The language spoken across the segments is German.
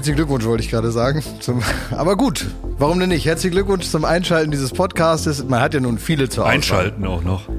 Herzlichen Glückwunsch, wollte ich gerade sagen. Zum, aber gut, warum denn nicht? Herzlichen Glückwunsch zum Einschalten dieses Podcastes. Man hat ja nun viele zur Auswahl. Einschalten auch noch.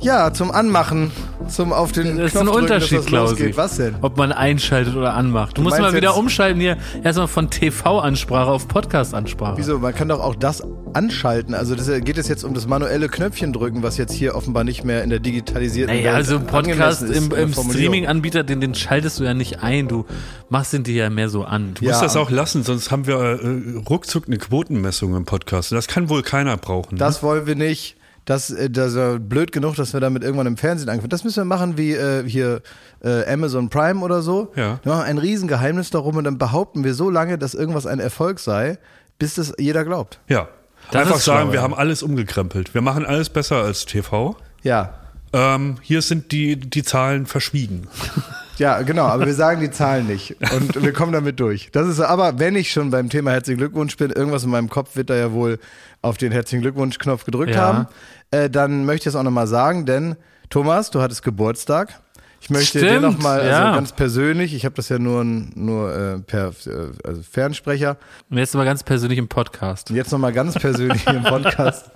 Ja, zum Anmachen, zum auf den Das ist Knopf ein drücken, Unterschied, dass das Klausi. losgeht. Was denn? Ob man einschaltet oder anmacht. Du, musst meinst mal wieder jetzt- umschalten hier. Erstmal von TV-Ansprache auf Podcast-Ansprache. Wieso? Man kann doch auch das anschalten. Also das, geht es jetzt um das manuelle Knöpfchen drücken, was jetzt hier offenbar nicht mehr in der digitalisierten Naja, Welt also ein Podcast angemessen ist im, der im Formulierung. Streaming-Anbieter, den, den schaltest du ja nicht ein. Du machst den dir ja mehr so an. Ja. Muss das auch lassen, sonst haben wir äh, ruckzuck eine Quotenmessung im Podcast. Das kann wohl keiner brauchen. Das wollen wir nicht. Das, äh, das ist blöd genug, dass wir damit irgendwann im Fernsehen anfangen. Das müssen wir machen wie äh, hier äh, Amazon Prime oder so. Ja. Wir machen ein Riesengeheimnis darum und dann behaupten wir so lange, dass irgendwas ein Erfolg sei, bis das jeder glaubt. ja. Das Einfach sagen, wir ja. haben alles umgekrempelt. Wir machen alles besser als TV. Ja. Ähm, hier sind die, die Zahlen verschwiegen. Ja, genau, aber wir sagen die Zahlen nicht und wir kommen damit durch. Das ist aber, wenn ich schon beim Thema herzlichen Glückwunsch bin, irgendwas in meinem Kopf wird da ja wohl auf den herzlichen Glückwunsch-Knopf gedrückt Ja. haben, äh, dann möchte ich es auch nochmal sagen, denn Thomas, du hattest Geburtstag. Ich möchte dir Stimmt, nochmal, also ja. ganz persönlich, ich habe das ja nur, nur äh, per äh, also Fernsprecher, Und jetzt aber ganz persönlich im Podcast. und jetzt nochmal ganz persönlich im Podcast.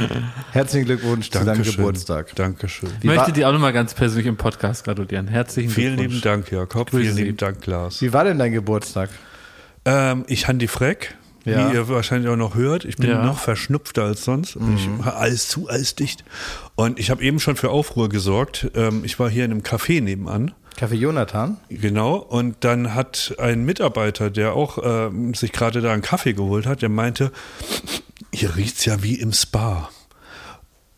herzlichen Glückwunsch zu deinem. Geburtstag. Dankeschön. Ich möchte dir auch nochmal ganz persönlich im Podcast gratulieren. Herzlichen Vielen Glückwunsch. lieben Dank, Jakob. Grüße Vielen Sie. lieben Dank, Lars. Wie war denn dein Geburtstag? Ähm, ich Handy Freck, Ja. wie ihr wahrscheinlich auch noch hört. Ich bin Ja. noch verschnupfter als sonst. Mhm. Ich habe alles zu, alles dicht. Und ich habe eben schon für Aufruhr gesorgt. Ähm, ich war hier in einem Café nebenan. Kaffee Jonathan? Genau, und dann hat ein Mitarbeiter, der auch ähm, sich gerade da einen Kaffee geholt hat, der meinte, hier riecht's ja wie im Spa.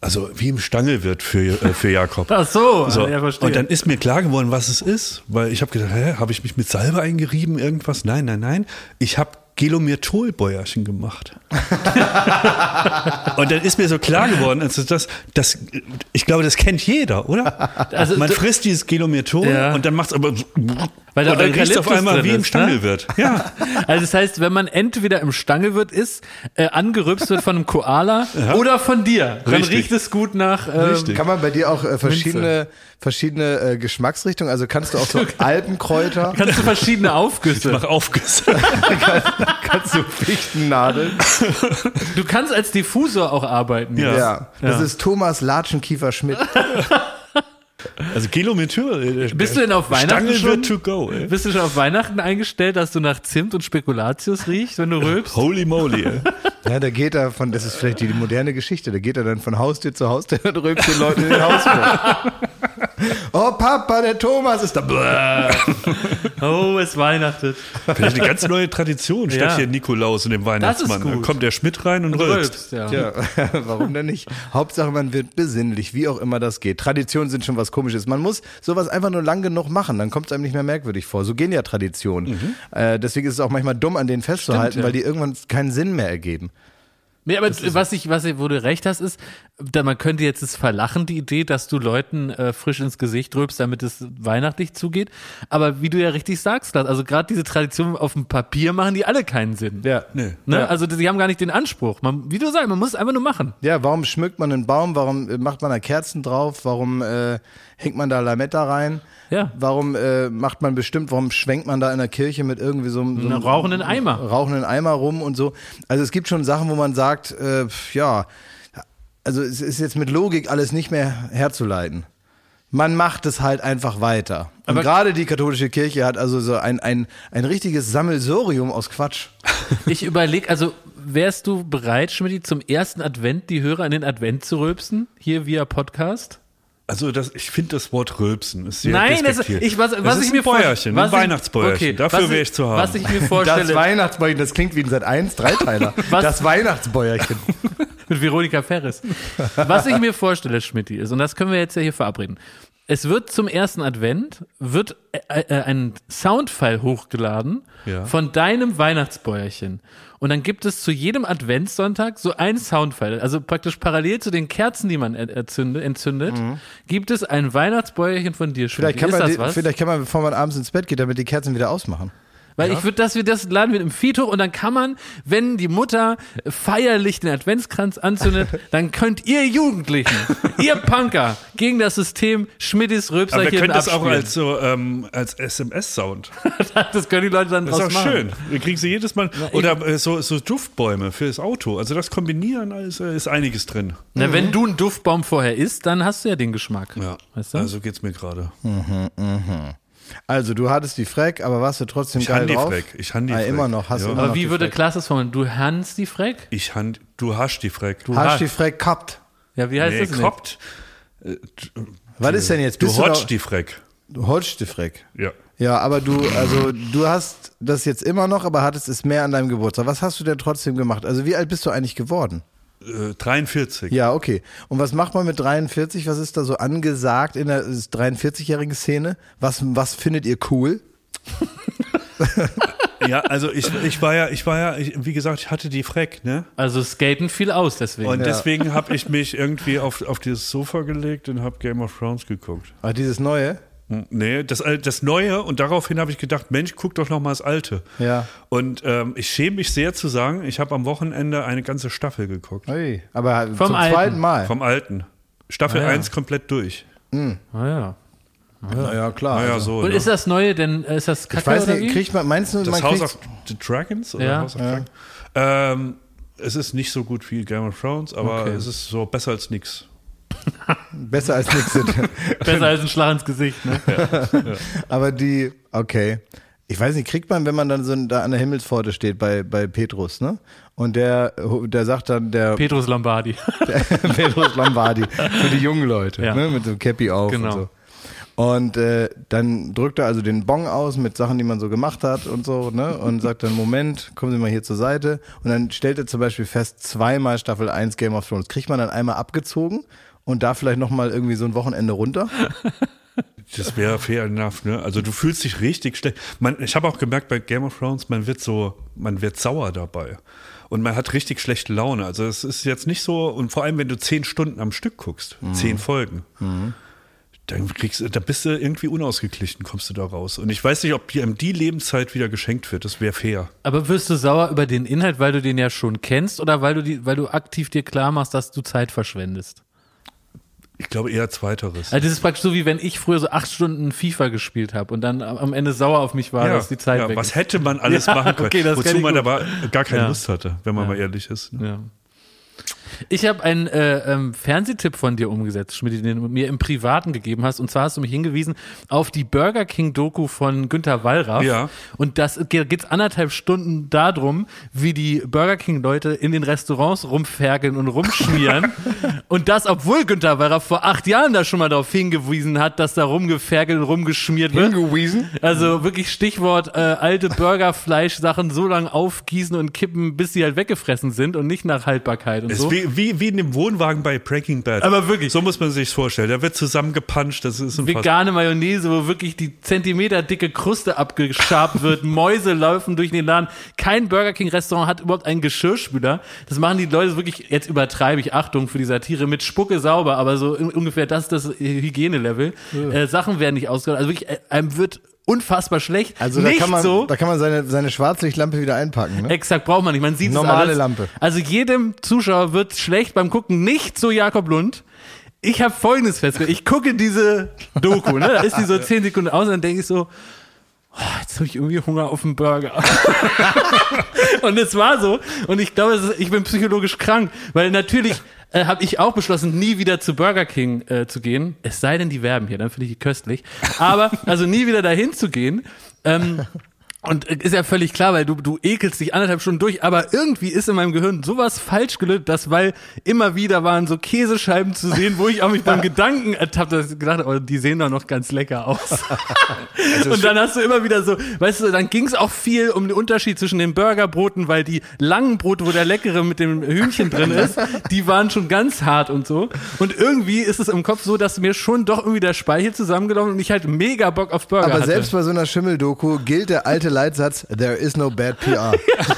Also wie im Stangelwirt für, äh, für Jakob. Ach so, So, ja, verstehe. und dann ist mir klar geworden, was es ist, weil ich habe gedacht, hä, habe ich mich mit Salbe eingerieben, irgendwas? Nein, nein, nein. Ich habe Gelomyrtol-Bäuerchen gemacht. und dann ist mir so klar geworden, also das, das, ich glaube, das kennt jeder, oder? Also Man frisst dieses Gelomyrtol Ja. und dann macht's aber Weil da und dann riecht's auf einmal drin wie im ist, ne? Stangelwirt. Ja. Also das heißt, wenn man entweder im Stangelwirt ist, äh, angerübst wird von einem Koala oder von dir, dann Richtig. riecht es gut nach. Ähm, Richtig. Kann man bei dir auch äh, verschiedene, verschiedene äh, Geschmacksrichtungen, also kannst du auch so Alpenkräuter, Kannst du verschiedene Aufgüsse. Mach aufgesetzt. kannst du Fichtennadeln? Du kannst als Diffusor auch arbeiten. Ja. Ja, das Ja. ist Thomas Latschenkiefer Schmidt. Also Gelomyrtol. äh, Bist du denn auf Weihnachten schon? to go. Ey. Bist du schon auf Weihnachten eingestellt, dass du nach Zimt und Spekulatius riechst, wenn du rülpst? Holy moly. Ey. Ja, da geht er von, das ist vielleicht die, die moderne Geschichte, da geht er dann von Haustür zu Haustür und rülpst den Leuten in den Hausflur. oh Papa, der Thomas ist da. Oh, es weihnachtet. Vielleicht eine ganz neue Tradition statt Ja. hier Nikolaus und dem Weihnachtsmann. Dann kommt der Schmidt rein und, rülpst. ja. Ja, warum denn nicht? Hauptsache, man wird besinnlich, wie auch immer das geht. Traditionen sind schon was komisches. Man muss sowas einfach nur lang genug machen, dann kommt es einem nicht mehr merkwürdig vor. So gehen ja Traditionen. Äh, deswegen ist es auch manchmal dumm, an denen festzuhalten, Stimmt, ja. weil die irgendwann keinen Sinn mehr ergeben. Nee, aber was ich, was ich, wo du recht hast, ist, man könnte jetzt es verlachen, die Idee, dass du Leuten äh, frisch ins Gesicht rülpst, damit es weihnachtlich zugeht. Aber wie du ja richtig sagst, also gerade diese Tradition auf dem Papier machen die alle keinen Sinn. Ja. Nee. Ne? Ja. Also die haben gar nicht den Anspruch. Man, wie du sagst, man muss es einfach nur machen. Ja, warum schmückt man einen Baum? Warum äh, macht man da Kerzen drauf? Warum äh, hängt man da Lametta rein? Ja. Warum äh, macht man bestimmt, warum schwenkt man da in der Kirche mit irgendwie so, einem- so einem rauchenden Eimer. rauchenden Eimer rum und so? Also es gibt schon Sachen, wo man sagt, äh, ja, also es ist jetzt mit Logik alles nicht mehr herzuleiten. Man macht es halt einfach weiter. Und Aber- gerade die katholische Kirche hat also so ein, ein, ein richtiges Sammelsorium aus Quatsch. Ich überlege, also wärst du bereit, Schmidt, zum ersten Advent die Hörer in den Advent zu rülpsen? Hier via Podcast? Also das, ich finde das Wort Rülpsen ist sehr Nein, das, ich, was, was das ich ist mir ein Bäuerchen, was ein ich- Weihnachtsbäuerchen. okay, Dafür wäre ich zu haben. Was ich mir Das vorstelle, Weihnachtsbäuerchen, das klingt wie ein Sat 1 Dreiteiler. Was? Das Weihnachtsbäuerchen. mit Veronika Ferris. Was ich mir vorstelle, Schmidti, ist, und das können wir jetzt ja hier verabreden. Es wird zum ersten Advent, wird äh, äh, ein Soundfile hochgeladen Ja. von deinem Weihnachtsbäuerchen. Und dann gibt es zu jedem Adventssonntag so ein Soundfile. Also praktisch parallel zu den Kerzen, die man er- erzündet, entzündet, gibt es ein Weihnachtsbäuerchen von dir, Vielleicht Schmidti. kann, Ist man das die, was? vielleicht kann man, bevor man abends ins Bett geht, damit die Kerzen wieder ausmachen. Weil ich würde, dass wir das laden wir im Feed hoch und dann kann man, wenn die Mutter feierlich den Adventskranz anzündet, dann könnt ihr Jugendlichen, ihr Punker, gegen das System Schmidtis Aber wir Röpserchen können das auch abspielen. als so ähm, als SMS-Sound. das können die Leute dann Das ist draus auch machen. schön. Wir kriegen sie jedes Mal. Oder äh, so, so Duftbäume für das Auto. Also das Kombinieren äh, ist einiges drin. Na, wenn du einen Duftbaum vorher isst, dann hast du ja den Geschmack. Ja. Weißt du? Also geht's mir gerade. Also du hattest die Freck, aber warst du trotzdem Ich geil die drauf? Freck. Ich han die ah, Freck. immer noch, hast Ja. immer Aber noch wie würde. Klaas das formulieren? Du Hans die Freck? Ich han, du hast die Freck. Du Hast die Freck gehabt? Ja, wie heißt nee, das denn? koppt. Was ist denn jetzt? Du Bist du hotsch die Freck. Du holst die Freck. Ja. Ja, aber du, also du hast das jetzt immer noch, aber hattest es mehr an deinem Geburtstag. Was hast du denn trotzdem gemacht? Also wie alt bist du eigentlich geworden? Äh, 43. Ja, okay. Und was macht man mit 43? Was ist da so angesagt in der 43-jährigen Szene? Was, was findet ihr cool? Ja, also ich, ich war ja, ich war ja, ich, wie gesagt, ich hatte die Freck, ne? Also skaten viel aus deswegen. Und deswegen habe ich mich irgendwie auf, auf dieses Sofa gelegt und habe Game of Thrones geguckt. Ah, dieses neue? Nee, das, Al- das Neue und daraufhin habe ich gedacht, Mensch, guck doch noch mal das Alte. Ja. Und ähm, ich schäme mich sehr zu sagen, ich habe am Wochenende eine ganze Staffel geguckt. Ui, aber Vom zum Alten. zweiten Mal. Vom Alten. Staffel Ah, ja. 1 komplett durch. ah, ja. ja, klar. Naja, also. so. Und ne? ist das Neue denn, äh, ist das Kacke Ich weiß oder nicht, kriegt man, meinst du, das man House of the Dragons? Oder Ja. House of Dragons? Ähm, es ist nicht so gut wie Game of Thrones, aber Okay. es ist so besser als nix. Besser als nichts. Besser als ein Schlag ins Gesicht, ne? aber die, okay. Ich weiß nicht, kriegt man, wenn man dann so da an der Himmelspforte steht bei, bei Petrus, ne? Und der, der sagt dann, der Petrus Lombardi. Petrus Lombardi für die jungen Leute, Ja. ne? Mit so einem Cappy auf Genau. und so. Und äh, dann drückt er also den Bon aus mit Sachen, die man so gemacht hat und so, ne? Und sagt dann, Moment, kommen Sie mal hier zur Seite. Und dann stellt er zum Beispiel fest, zweimal Staffel 1 Game of Thrones. Kriegt man dann einmal abgezogen und da vielleicht nochmal irgendwie so ein Wochenende runter? Das wäre fair enough, ne? Also du fühlst dich richtig schlecht. Man, ich habe auch gemerkt bei Game of Thrones, man wird so, man wird sauer dabei. Und man hat richtig schlechte Laune. Also es ist jetzt nicht so, und vor allem, wenn du zehn Stunden am Stück guckst, zehn Folgen, dann kriegst du, da bist du irgendwie unausgeglichen, kommst du da raus. Und ich weiß nicht, ob dir die Lebenszeit wieder geschenkt wird. Das wäre fair. Aber wirst du sauer über den Inhalt, weil du den ja schon kennst oder weil du, die, weil du aktiv dir klar machst, dass du Zeit verschwendest? Ich glaube eher zweiteres. Also das ist praktisch so, wie wenn ich früher so acht Stunden FIFA gespielt habe und dann am Ende sauer auf mich war, dass die Zeit ja, weg was ist. hätte man alles Ja, machen können, okay, das wozu man gut. aber gar keine Ja. Lust hatte, wenn man Ja. mal ehrlich ist. Ne? Ja. Ich habe einen äh, ähm, Fernsehtipp von dir umgesetzt, Schmidt, den du mir im Privaten gegeben hast. Und zwar hast du mich hingewiesen auf die Burger King Doku von Günter Wallraff. Ja. Und das geht anderthalb Stunden darum, wie die Burger King Leute in den Restaurants rumferkeln und rumschmieren. und das, obwohl Günter Wallraff vor acht Jahren da schon mal darauf hingewiesen hat, dass da rumgeferkelt und rumgeschmiert wird. Hingewiesen? Also wirklich Stichwort äh, alte Burgerfleischsachen so lange aufgießen und kippen, bis sie halt weggefressen sind und nicht nach Haltbarkeit und Ist so. wie, wie, wie in dem Wohnwagen bei Breaking Bad. Aber wirklich. So muss man sich vorstellen. Der wird zusammengepanscht. Das ist ein Vegane Mayonnaise, wo wirklich die Zentimeter dicke Kruste abgeschabt wird, Mäuse laufen durch den Laden. Kein Burger King Restaurant hat überhaupt einen Geschirrspüler. Das machen die Leute wirklich, jetzt übertreibe ich, Achtung für die Satire, mit Spucke sauber, aber so ungefähr das ist das Hygienelevel. Äh, Sachen werden nicht ausgeräumt. Also wirklich, äh, einem wird unfassbar schlecht. Also da nicht kann man, so. da kann man seine, seine Schwarzlichtlampe wieder einpacken, ne? Exakt, braucht man nicht. Man sieht es Normale alles. Lampe. Also jedem Zuschauer wird schlecht beim Gucken, nicht so Jakob Lund. Ich habe folgendes festgestellt. Ich gucke diese Doku, ne? Da ist die so zehn Sekunden aus und dann denke ich so, oh, jetzt habe ich irgendwie Hunger auf einen Burger. und es war so. Und ich glaube, es ist- ich bin psychologisch krank, weil natürlich äh, habe ich auch beschlossen, nie wieder zu Burger King äh, zu gehen. Es sei denn, die werben hier, dann finde ich die köstlich. Aber also nie wieder dahin zu gehen. Ähm, und äh, ist ja völlig klar, weil du, du ekelst dich anderthalb Stunden durch, aber irgendwie ist in meinem Gehirn sowas falsch gelöst, dass weil immer wieder waren so Käsescheiben zu sehen, wo ich auch mich beim Gedanken ertappt habe, dass ich gedacht, habe, oh, die sehen doch noch ganz lecker aus. und dann hast du immer wieder so, weißt du, dann ging es auch viel um den Unterschied zwischen den Burgerbroten, weil die langen Brote, wo der leckere mit dem Hühnchen drin ist, die waren schon ganz hart und so. Und irgendwie ist es im Kopf so, dass mir schon doch irgendwie der Speichel zusammengelaufen und ich halt mega Bock auf Burger Aber hatte. selbst bei so einer Schimmeldoku gilt der alte Leitsatz, there is no bad PR.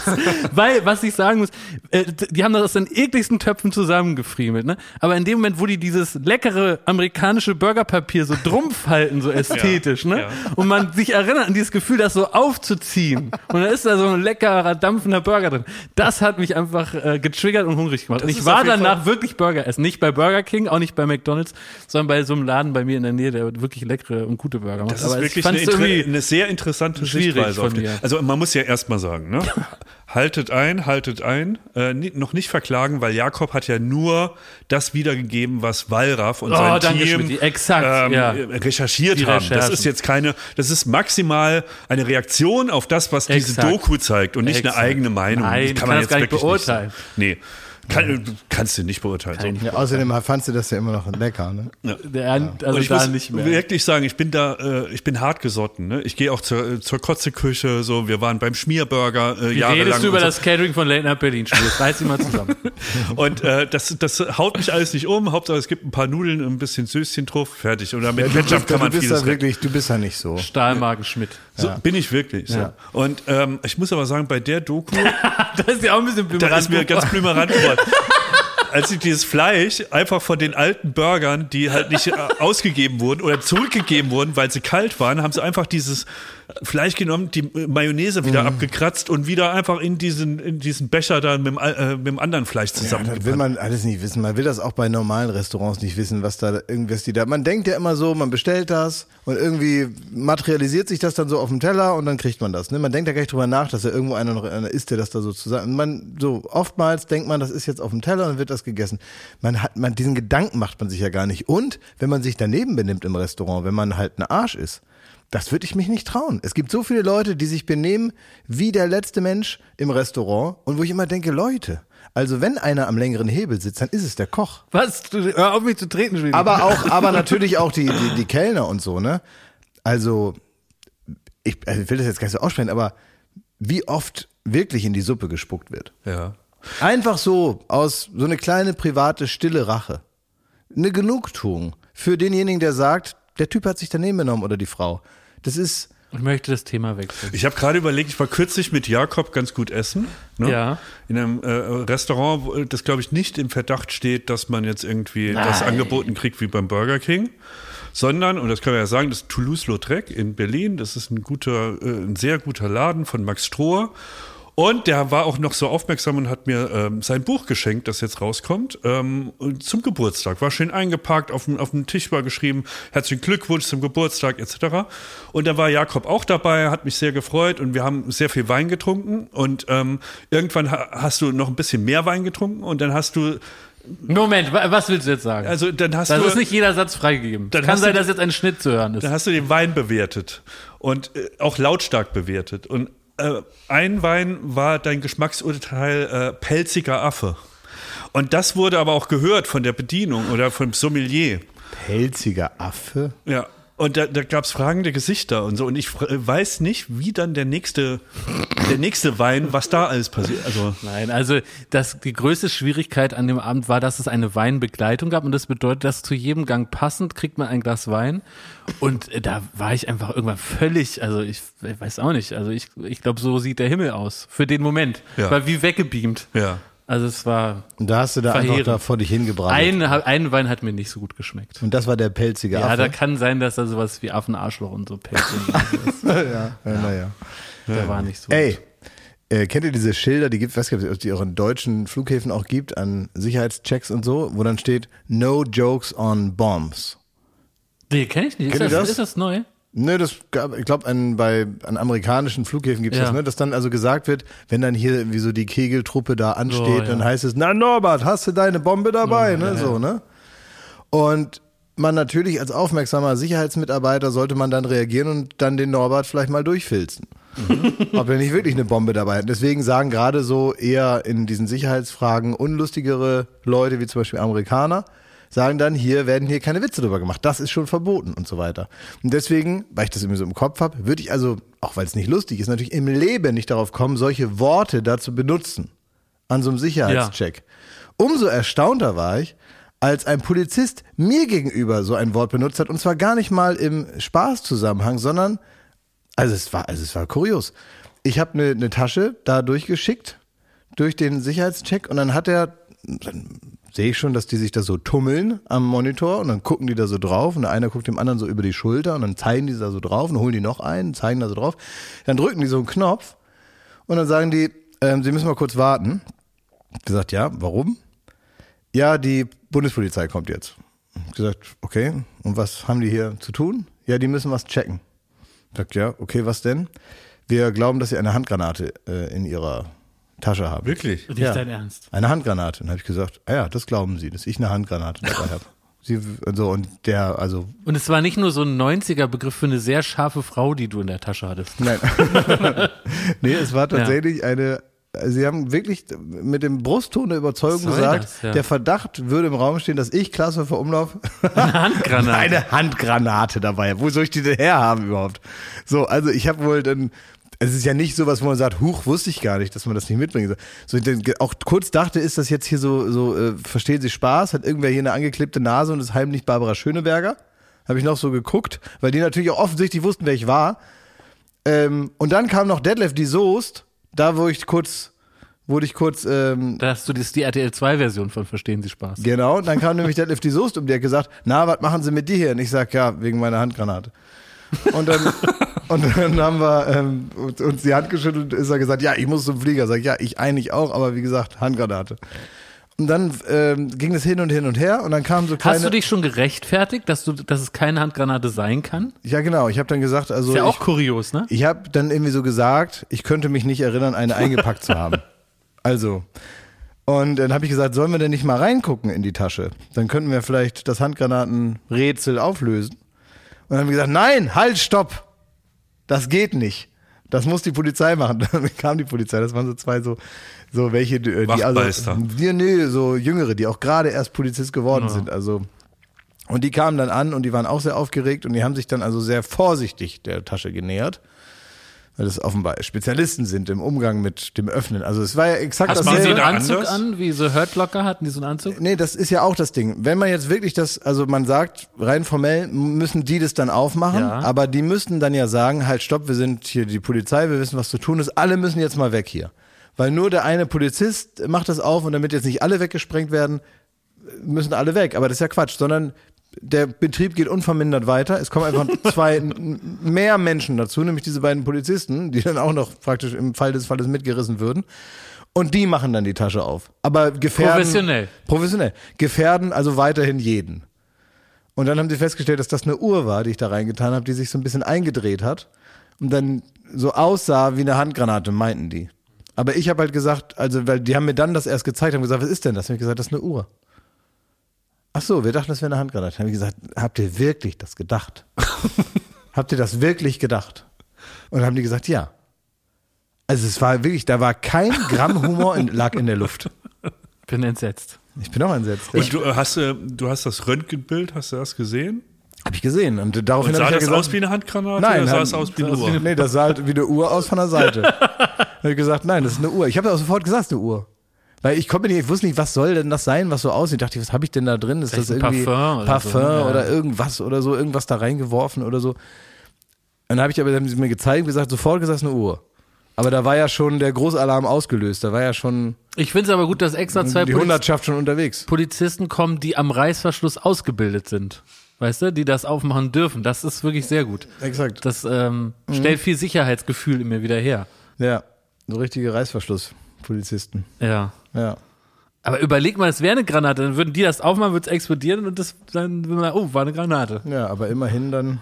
Weil, was ich sagen muss, äh, die haben das aus den ekligsten Töpfen zusammengefriemelt, ne? Aber in dem Moment, wo die dieses leckere amerikanische Burgerpapier so drum falten, so ästhetisch, Ja, ne? ja. Und man sich erinnert an dieses Gefühl, das so aufzuziehen. Und dann ist da so ein leckerer, dampfender Burger drin. Das hat mich einfach äh, getriggert und hungrig gemacht. Das und ich war danach Fall- wirklich Burger essen. Nicht bei Burger King, auch nicht bei McDonalds, sondern bei so einem Laden bei mir in der Nähe, der wirklich leckere und gute Burger macht. Das ist Aber ich wirklich eine, eine sehr interessante Sichtweise. Von dir. also man muss ja erstmal sagen, ne? haltet ein, haltet ein, äh, noch nicht verklagen, weil Jakob hat ja nur das wiedergegeben, was Wallraff und Oh, sein danke, Team Schmidt. Exakt, ja. recherchiert haben. Das ist jetzt keine, das ist maximal eine Reaktion auf das, was diese Exakt. Doku zeigt und nicht Exakt. eine eigene Meinung. Nein, das kann das gar nicht beurteilen. Nicht nee, kann, du kannst du nicht beurteilen. So. Ja, außerdem fandst du das ja immer noch lecker, ne? Der, also Und ich da muss nicht mehr. wirklich sagen, ich bin da, äh, ich bin hart gesotten. Ne? Ich gehe auch zur, äh, zur Kotzeküche, so, wir waren beim Schmierburger äh, Wie jahrelang. redest du über so. das Catering von Late Night Berlin? Reiß sie mal zusammen. Und äh, das, das haut mich alles nicht um. Hauptsache es gibt ein paar Nudeln, ein bisschen Söschen drauf, fertig. Oder mit du Ketchup bist, kann du man bist vieles da wirklich, du bist ja nicht so. Stahlmagen Schmidt. So bin ich wirklich. So. Ja. Und ähm, ich muss aber sagen, bei der Doku, Das ist ja auch ein bisschen blöd. da ist mir ganz blümerant geworden. Als ich dieses Fleisch einfach von den alten Burgern, die halt nicht äh, ausgegeben wurden oder zurückgegeben wurden, weil sie kalt waren, haben sie einfach dieses Fleisch genommen, die Mayonnaise wieder Mhm. abgekratzt und wieder einfach in diesen, in diesen Becher da mit äh, mit dem anderen Fleisch Ja, das will man alles nicht wissen. Man will das auch bei normalen Restaurants nicht wissen, was da irgendwas die da. Man denkt ja immer so, man bestellt das und irgendwie materialisiert sich das dann so auf dem Teller und dann kriegt man das. Ne? Man denkt ja gar nicht drüber nach, dass da irgendwo einer noch einer isst, der das da so zusammen. Man so oftmals denkt man, das ist jetzt auf dem Teller und dann wird das gegessen. Man hat man diesen Gedanken macht man sich ja gar nicht. Und wenn man sich daneben benimmt im Restaurant, wenn man halt ein Arsch ist. Das würde ich mich nicht trauen. Es gibt so viele Leute, die sich benehmen wie der letzte Mensch im Restaurant und wo ich immer denke, Leute, also wenn einer am längeren Hebel sitzt, dann ist es der Koch. Was? Du, hör auf mich zu treten, Schmidt. Aber auch, aber natürlich auch die, die, die Kellner und so, ne? Also, ich, also ich will das jetzt gar nicht so aussprechen, aber wie oft wirklich in die Suppe gespuckt wird. Ja. Einfach so, aus so eine kleine private, stille Rache. Eine Genugtuung für denjenigen, der sagt, der Typ hat sich daneben genommen oder die Frau. Das ist, ich möchte das Thema wechseln. Ich habe gerade überlegt, ich war kürzlich mit Jakob ganz gut essen. Ne? Ja. In einem äh, Restaurant, das glaube ich nicht im Verdacht steht, dass man jetzt irgendwie das Nein. angeboten kriegt wie beim Burger King. Sondern, und das können wir ja sagen, das ist Toulouse-Lautrec in Berlin. Das ist ein guter, äh, ein sehr guter Laden von Max Strohe. Und der war auch noch so aufmerksam und hat mir ähm, sein Buch geschenkt, das jetzt rauskommt, ähm, zum Geburtstag. War schön eingepackt, auf dem, auf dem Tisch war geschrieben, herzlichen Glückwunsch zum Geburtstag etc. Und da war Jakob auch dabei, hat mich sehr gefreut und wir haben sehr viel Wein getrunken. Und ähm, irgendwann ha hast du noch ein bisschen mehr Wein getrunken und dann hast du, Moment, wa- was willst du jetzt sagen? also dann hast das du... ist nicht jeder Satz freigegeben. Dann Kann sein, du- dass jetzt ein Schnitt zu hören ist. Dann hast du den Wein bewertet und äh, auch lautstark bewertet. Und äh, ein Wein war dein Geschmacksurteil äh, pelziger Affe. Und das wurde aber auch gehört von der Bedienung oder vom Sommelier. pelziger Affe. Ja. Und da, da gab es fragende Gesichter und so. Und ich weiß nicht, wie dann der nächste, der nächste Wein, was da alles passiert. Also Nein, also das, die größte Schwierigkeit an dem Abend war, dass es eine Weinbegleitung gab und das bedeutet, dass zu jedem Gang passend kriegt man ein Glas Wein und da war ich einfach irgendwann völlig, also ich, ich weiß auch nicht, also ich, ich glaube, so sieht der Himmel aus für den Moment, Ja. war wie weggebeamt. ja. Also es war, Und da hast du da einfach Verheerend. da vor dich hingebracht. ein, ein Wein hat mir nicht so gut geschmeckt. Und das war der pelzige Ja, Affe. da kann sein, dass da sowas wie Affenarschloch und so Pelze ist. ja, ja, naja. Der war nicht so Ey, gut. äh, kennt ihr diese Schilder, die gibt, was gibt es, die auch in deutschen Flughäfen auch gibt, an Sicherheitschecks und so, wo dann steht, no jokes on bombs. Nee, kenn ich nicht. Ist das, das? ist das neu? Ne, das gab, ich glaube, an, bei an amerikanischen Flughäfen gibt es Ja. das, ne, dass dann also gesagt wird, wenn dann hier irgendwie so die Kegeltruppe da ansteht, Oh, ja. dann heißt es, na Norbert, hast du deine Bombe dabei, ne, so, ne? Und man natürlich als aufmerksamer Sicherheitsmitarbeiter sollte man dann reagieren und dann den Norbert vielleicht mal durchfilzen. Ob er nicht wirklich eine Bombe dabei hat. Deswegen sagen gerade so eher in diesen Sicherheitsfragen unlustigere Leute, wie zum Beispiel Amerikaner, sagen dann, hier werden hier keine Witze drüber gemacht. Das ist schon verboten und so weiter. Und deswegen, weil ich das immer so im Kopf habe, würde ich also, auch weil es nicht lustig ist, natürlich im Leben nicht darauf kommen, solche Worte da zu benutzen. An so einem Sicherheitscheck. Umso erstaunter war ich, als ein Polizist mir gegenüber so ein Wort benutzt hat, und zwar gar nicht mal im Spaßzusammenhang, sondern Also es war, also es war kurios. Ich habe eine ne Tasche da durchgeschickt durch den Sicherheitscheck und dann hat er, sehe ich schon, dass die sich da so tummeln am Monitor und dann gucken die da so drauf und der eine guckt dem anderen so über die Schulter und dann zeigen die da so drauf und holen die noch einen, zeigen da so drauf. Dann drücken die so einen Knopf und dann sagen die, ähm, sie müssen mal kurz warten. Ich gesagt, ja, warum? Ja, die Bundespolizei kommt jetzt. Ich gesagt, okay, und was haben die hier zu tun? Ja, die müssen was checken. Ich Sagt, ja, okay, was denn? Wir glauben, dass sie eine Handgranate äh, in ihrer Tasche haben. Wirklich? Nicht Ja. dein Ernst. Eine Handgranate. Und habe ich gesagt, ah ja, das glauben sie, dass ich eine Handgranate dabei habe. Sie, also, und der, also, Und es war nicht nur so ein 90er-Begriff für eine sehr scharfe Frau, die du in der Tasche hattest. nein. nee, es war tatsächlich eine, sie haben wirklich mit dem Brustton der Überzeugung soll gesagt, das, ja. der Verdacht würde im Raum stehen, dass ich Klasse für Umlauf Eine Handgranate. eine Handgranate dabei habe. Wo soll ich die denn herhaben überhaupt? So, also ich habe wohl dann, es ist ja nicht sowas, wo man sagt, huch, wusste ich gar nicht, dass man das nicht mitbringen soll. So, auch kurz dachte, ist das jetzt hier so, so äh, verstehen Sie Spaß? Hat irgendwer hier eine angeklebte Nase und ist heimlich Barbara Schöneberger? Habe ich noch so geguckt, weil die natürlich auch offensichtlich wussten, wer ich war. Ähm, und dann kam noch Deadlift die Soest, da wo ich kurz, wurde ich kurz ähm, Da hast du das die RTL 2-Version von Verstehen Sie Spaß. Genau, und dann kam nämlich Deadlift die Soest um, die hat gesagt, na, was machen Sie mit dir hier? Und ich sag, ja, wegen meiner Handgranate. Und dann, und dann haben wir ähm, uns die Hand geschüttelt und ist er gesagt, ja, ich muss zum Flieger. Sag ich, ja, ich eigentlich auch, aber wie gesagt, Handgranate. Und dann ähm, ging es hin und hin und her und dann kam so kleine... Hast du dich schon gerechtfertigt, dass du, dass es keine Handgranate sein kann? Ja, genau, ich habe dann gesagt, also Ist ja auch ich, kurios, ne? ich habe dann irgendwie so gesagt, ich könnte mich nicht erinnern, eine eingepackt zu haben. Also, und dann habe ich gesagt, sollen wir denn nicht mal reingucken in die Tasche? Dann könnten wir vielleicht das Handgranatenrätsel auflösen. Und dann haben wir gesagt, nein, halt, stopp. Das geht nicht. Das muss die Polizei machen. Dann kam die Polizei. Das waren so zwei so, so welche, die, Wachtmeister. also, die, nee, so Jüngere, die auch gerade erst Polizist geworden sind. Also, und die kamen dann an und die waren auch sehr aufgeregt und die haben sich dann also sehr vorsichtig der Tasche genähert. Weil das offenbar Spezialisten sind im Umgang mit dem Öffnen. Also es war ja exakt Hast man die so sie einen Anzug anders? an, wie so Hurtlocker hatten die so einen Anzug? Nee, das ist ja auch das Ding. Wenn man jetzt wirklich das, also man sagt, rein formell müssen die das dann aufmachen, Ja. aber die müssten dann ja sagen, halt stopp, wir sind hier die Polizei, wir wissen, was zu tun ist, alle müssen jetzt mal weg hier. Weil nur der eine Polizist macht das auf und damit jetzt nicht alle weggesprengt werden, müssen alle weg. Aber das ist ja Quatsch, sondern der Betrieb geht unvermindert weiter. Es kommen einfach zwei mehr Menschen dazu, nämlich diese beiden Polizisten, die dann auch noch praktisch im Fall des Falles mitgerissen würden. Und die machen dann die Tasche auf. Aber gefährden. Professionell. Professionell. Gefährden also weiterhin jeden. Und dann haben sie festgestellt, dass das eine Uhr war, die ich da reingetan habe, die sich so ein bisschen eingedreht hat und dann so aussah wie eine Handgranate, meinten die. Aber ich habe halt gesagt, also, weil die haben mir dann das erst gezeigt, haben gesagt, was ist denn das? Hab ich gesagt, das ist eine Uhr. Ach so, wir dachten, das wäre eine Handgranate. Habe ich gesagt, habt ihr wirklich das gedacht? habt ihr das wirklich gedacht? Und dann haben die gesagt, ja. Also es war wirklich, da war kein Gramm Humor in, lag in der Luft. Bin entsetzt. Ich bin auch entsetzt. Und du äh, hast, äh, du hast das Röntgenbild, hast du das gesehen? Habe ich gesehen. Und daraufhin Und habe sah ich ja das gesagt, aus wie eine Handgranate Nein, oder sah es aus wie eine Uhr? Nee, das sah halt wie eine Uhr aus von der Seite. habe ich gesagt, nein, das ist eine Uhr. Ich habe ja auch sofort gesagt, eine Uhr. Weil ich konnte nicht, ich wusste nicht, was soll denn das sein, was so aussieht. Ich dachte, was habe ich denn da drin? Ist das Vielleicht ein irgendwie Parfum oder Parfum so, ne? Ja. oder irgendwas oder so, irgendwas da reingeworfen oder so. Und dann habe ich aber, dann haben sie mir gezeigt und gesagt, sofort gesagt, eine Uhr. Aber da war ja schon der Großalarm ausgelöst. Da war ja schon Ich finde es aber gut, dass extra zwei die Hundertschaft schon unterwegs. Polizisten kommen, die am Reißverschluss ausgebildet sind. Weißt du, die das aufmachen dürfen. Das ist wirklich sehr gut. Exakt. Das ähm, Mhm. stellt viel Sicherheitsgefühl in mir wieder her. Ja, so richtige Reißverschluss-Polizisten. Ja. Ja. Aber überleg mal, es wäre eine Granate, dann würden die das aufmachen, würde es explodieren und das dann würde man, oh, war eine Granate. Ja, aber immerhin dann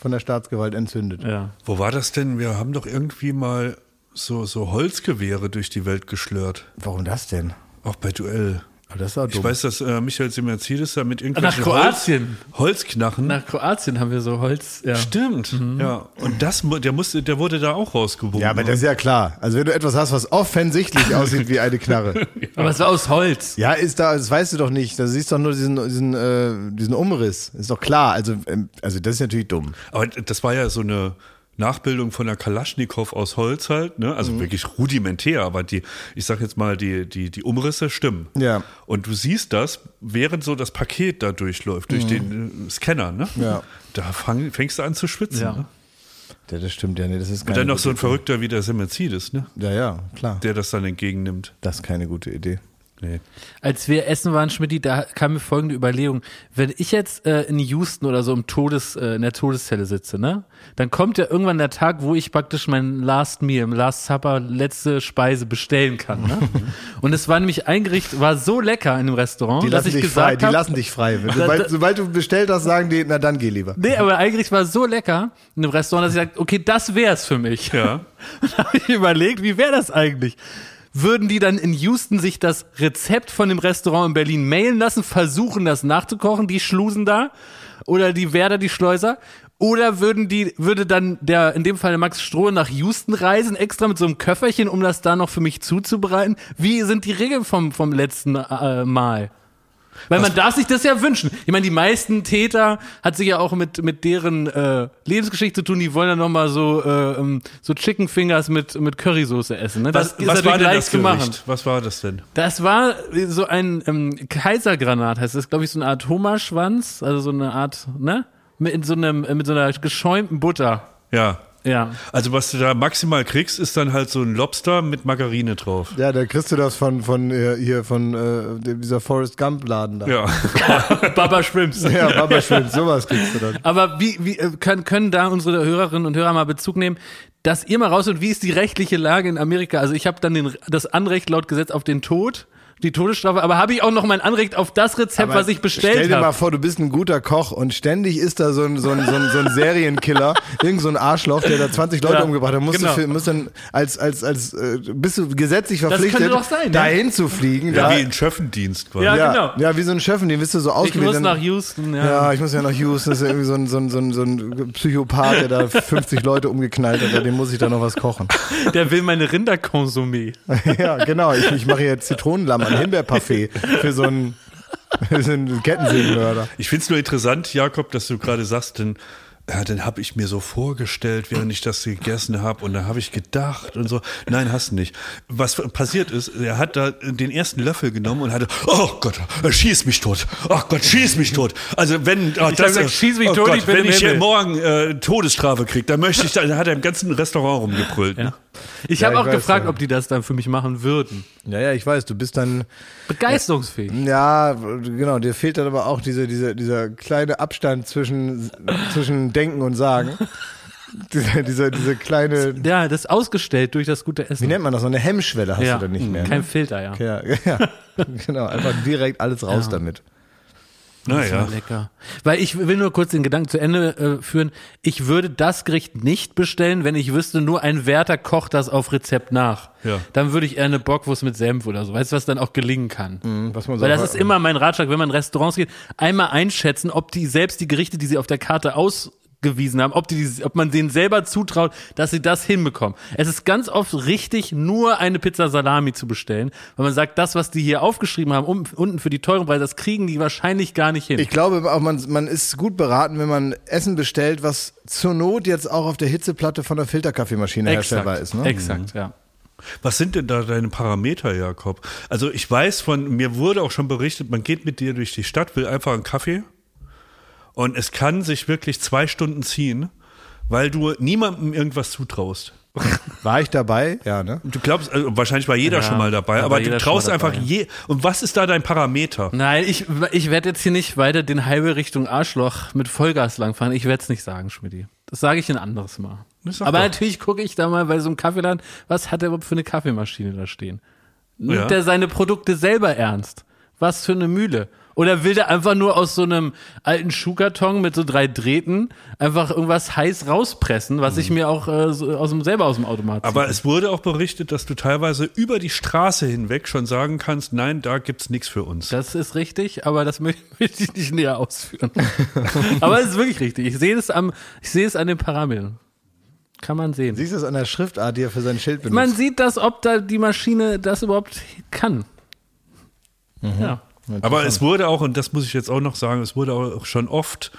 von der Staatsgewalt entzündet. Ja. Wo war das denn? Wir haben doch irgendwie mal so, so Holzgewehre durch die Welt geschlört. Warum das denn? Auch bei Duell. Aber das ist auch Ich dumm. weiß, dass äh, Michael Simerzides da mit Nach irgendwelchen Kroatien. Holz, Holzknachen. Nach Kroatien haben wir so Holz. Ja. Stimmt, ja. Und das, der musste, der wurde da auch rausgewogen. ja, aber das ist ja klar. Also wenn du etwas hast, was offensichtlich aussieht wie eine Knarre. Aber es war aus Holz. Ja, ist da, das weißt du doch nicht. Da siehst du doch nur diesen, diesen, äh, diesen Umriss. Ist doch klar. Also, ähm, also das ist natürlich dumm. Aber das war ja so eine Nachbildung von der Kalaschnikow aus Holz halt, ne? Mhm. Also wirklich rudimentär, aber die, ich sag jetzt mal, die, die, die Umrisse stimmen. Ja. Und du siehst das, während so das Paket da durchläuft, durch den äh, Scanner, ne? Mhm. Ja. Da fang, fängst du an zu schwitzen. Ja. Ne? Ja, das stimmt ja, nee, das ist Und dann noch so ein Idee. Verrückter wie der Simmerzides, ne? Ja, ja, klar. Der das dann entgegennimmt. Das ist keine gute Idee. Nee. Als wir essen waren, Schmidt, da kam mir folgende Überlegung. Wenn ich jetzt äh, in Houston oder so im Todes, äh, in der Todeszelle sitze, ne, dann kommt ja irgendwann der Tag, wo ich praktisch mein Last Meal, Last Supper, letzte Speise bestellen kann. Ne? Und es war nämlich eingerichtet, war so lecker in dem Restaurant, Die dass lassen ich dich frei, gesagt die lassen dich frei. Sobald, sobald du bestellt hast, sagen die, na dann geh lieber. Nee, aber eigentlich war es so lecker in dem Restaurant, dass ich sagte, okay, das wär's für mich. Ja. Und da habe ich überlegt, wie wäre das eigentlich? Würden die dann in Houston sich das Rezept von dem Restaurant in Berlin mailen lassen, versuchen das nachzukochen, die Schlusen da oder die Werder, die Schleuser? Oder würden die, würde dann der, in dem Fall der Max Stroh nach Houston reisen, extra mit so einem Köfferchen, um das da noch für mich zuzubereiten? Wie sind die Regeln vom, vom letzten äh, Mal? Weil man darf sich das ja wünschen. Ich meine, die meisten Täter hat sich ja auch mit mit deren äh, Lebensgeschichte zu tun. Die wollen ja noch mal so äh, ähm, so Chicken Fingers mit mit Currysoße essen. Ne? Was, ist was war denn das zu machen. Gericht? Was war das denn? Das war so ein ähm, Kaisergranat, heißt das, glaube ich, so eine Art Hummerschwanz, also so eine Art, ne? Mit so einem mit so einer geschäumten Butter. Ja. Ja. Also was du da maximal kriegst, ist dann halt so ein Lobster mit Margarine drauf. Ja, da kriegst du das von, von äh, hier, von äh, dieser Forrest Gump-Laden da. Ja. Baba Schwimms. Ja, Baba Schwimmt, sowas kriegst du dann. Aber wie, wie äh, können, können da unsere Hörerinnen und Hörer mal Bezug nehmen, dass ihr mal rausfindet, wie ist die rechtliche Lage in Amerika? Also ich habe dann den, das Anrecht laut Gesetz auf den Tod, die Todesstrafe, aber habe ich auch noch mein Anrecht auf das Rezept, Aber was ich Stell bestellt dir mal habe. vor, du bist ein guter Koch und ständig ist da so ein, so ein, so ein, so ein Serienkiller, irgend so ein Arschloch, der da 20 Leute Ja, umgebracht hat. Musst genau. du für, musst dann als, als, als, äh, bist du gesetzlich verpflichtet, sein, ne? dahin zu fliegen. ja, da, wie ein Schöffendienst quasi. Ja, ja, genau. ja, wie so ein Chef, den bist du so Ich ausgewählt. muss dann- nach Houston, ja. Ja, ich muss ja nach Houston. Das ist ja irgendwie so ein, so ein, so ein, so ein Psychopath, der da 50 Leute umgeknallt hat. Dem muss ich da noch was kochen. Der will meine Rinderkonsumé. ja, genau. Ich, ich mache jetzt Zitronenlamm an Himbeerparfait für so einen, so einen Kettensägenmörder. Ich finde es nur interessant, Jakob, dass du gerade sagst, denn ja, dann habe ich mir so vorgestellt, während ich das gegessen habe und da habe ich gedacht und so. Nein, hast du nicht. Was passiert ist, er hat da den ersten Löffel genommen und hatte, oh Gott, schieß mich tot. Oh Gott, schieß mich tot. Also wenn, oh, hab gesagt, schieß mich oh tot, Gott, ich bin wenn ich Himmel. morgen äh, Todesstrafe kriege, dann möchte ich, dann hat er im ganzen Restaurant rumgebrüllt. Ne? Ja. Ich Ja, habe ich auch weiß, gefragt, ja. ob die das dann für mich machen würden. Ja, ja, ich weiß, du bist dann, Begeisterungsfähig. ja, genau, dir fehlt dann aber auch diese, diese, dieser kleine Abstand zwischen, zwischen Denken und Sagen. Diese, diese, diese kleine, Ja, das ist ausgestellt durch das gute wie Essen. nennt man das? So eine Hemmschwelle hast ja. du dann nicht mehr. Kein Ne? Filter, ja. Ja, ja, genau, einfach direkt alles raus damit. Das Naja. lecker. Weil ich will nur kurz den Gedanken zu Ende äh, führen. Ich würde das Gericht nicht bestellen, wenn ich wüsste, nur ein Wärter kocht das auf Rezept nach. Ja. Dann würde ich eher eine Bockwurst mit Senf oder so. Weißt du, was dann auch gelingen kann? Was man Weil das ist immer mein Ratschlag, wenn man in Restaurants geht, einmal einschätzen, ob die selbst die Gerichte, die sie auf der Karte ausgewiesen haben, ob, die, ob man denen selber zutraut, dass sie das hinbekommen. Es ist ganz oft richtig, nur eine Pizza Salami zu bestellen, weil man sagt, das, was die hier aufgeschrieben haben, um, unten für die teuren Preise, das kriegen die wahrscheinlich gar nicht hin. Ich glaube auch, man, man ist gut beraten, wenn man Essen bestellt, was zur Not jetzt auch auf der Hitzeplatte von der Filterkaffeemaschine herstellbar ist. Ne? Exakt, ja. Was sind denn da deine Parameter, Jakob? Also ich weiß von, mir wurde auch schon berichtet, man geht mit dir durch die Stadt, will einfach einen Kaffee und es kann sich wirklich zwei Stunden ziehen, weil du niemandem irgendwas zutraust. War ich dabei? Ja, ne? Du glaubst, also wahrscheinlich war jeder Ja, schon mal dabei, da aber du traust einfach je. Und was ist da dein Parameter? Nein, ich, ich werde jetzt hier nicht weiter den halbe Richtung Arschloch mit Vollgas langfahren. Ich werde es nicht sagen, Schmidti. Das sage ich ein anderes Mal. Aber doch. natürlich gucke ich da mal bei so einem Kaffeeladen, was hat er überhaupt für eine Kaffeemaschine da stehen? Nimmt Ja. der seine Produkte selber ernst? Was für eine Mühle? Oder will der einfach nur aus so einem alten Schuhkarton mit so drei Drähten einfach irgendwas heiß rauspressen, was ich mir auch äh, so aus dem, selber aus dem Automat ziehe? Aber es wurde auch berichtet, dass du teilweise über die Straße hinweg schon sagen kannst, nein, da gibt's nichts für uns. Das ist richtig, aber das möchte ich nicht näher ausführen. aber es ist wirklich richtig. Ich sehe es am, ich sehe es an den Parametern. Kann man sehen. Siehst du es an der Schriftart, die er für sein Schild benutzt? Man sieht das, ob da die Maschine das überhaupt kann. Ja. Aber es wurde auch, und das muss ich jetzt auch noch sagen, es wurde auch schon oft,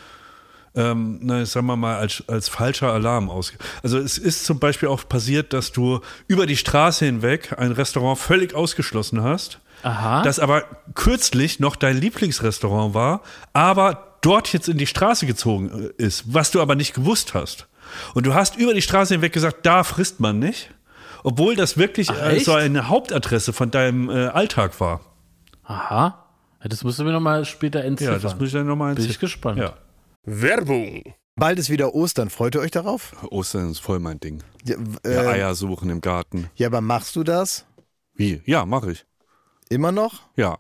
ähm, na, sagen wir mal, als, als falscher Alarm ausge. Also es ist zum Beispiel auch passiert, dass du über die Straße hinweg ein Restaurant völlig ausgeschlossen hast, Aha. das aber kürzlich noch dein Lieblingsrestaurant war, aber dort jetzt in die Straße gezogen äh, ist, was du aber nicht gewusst hast. Und du hast über die Straße hinweg gesagt, da frisst man nicht. Obwohl das wirklich Ach, äh, so eine Hauptadresse von deinem äh, Alltag war. Aha. Ja, Das musst du mir nochmal später entziffern. Ja, das muss ich dann nochmal Bin ich gespannt. Ja. Werbung. Bald ist wieder Ostern. Freut ihr euch darauf? Ostern ist voll mein Ding. Ja, Ja, äh, Eier suchen im Garten. ja aber machst du das Wie? Ja, mache ich. immer noch? Ja.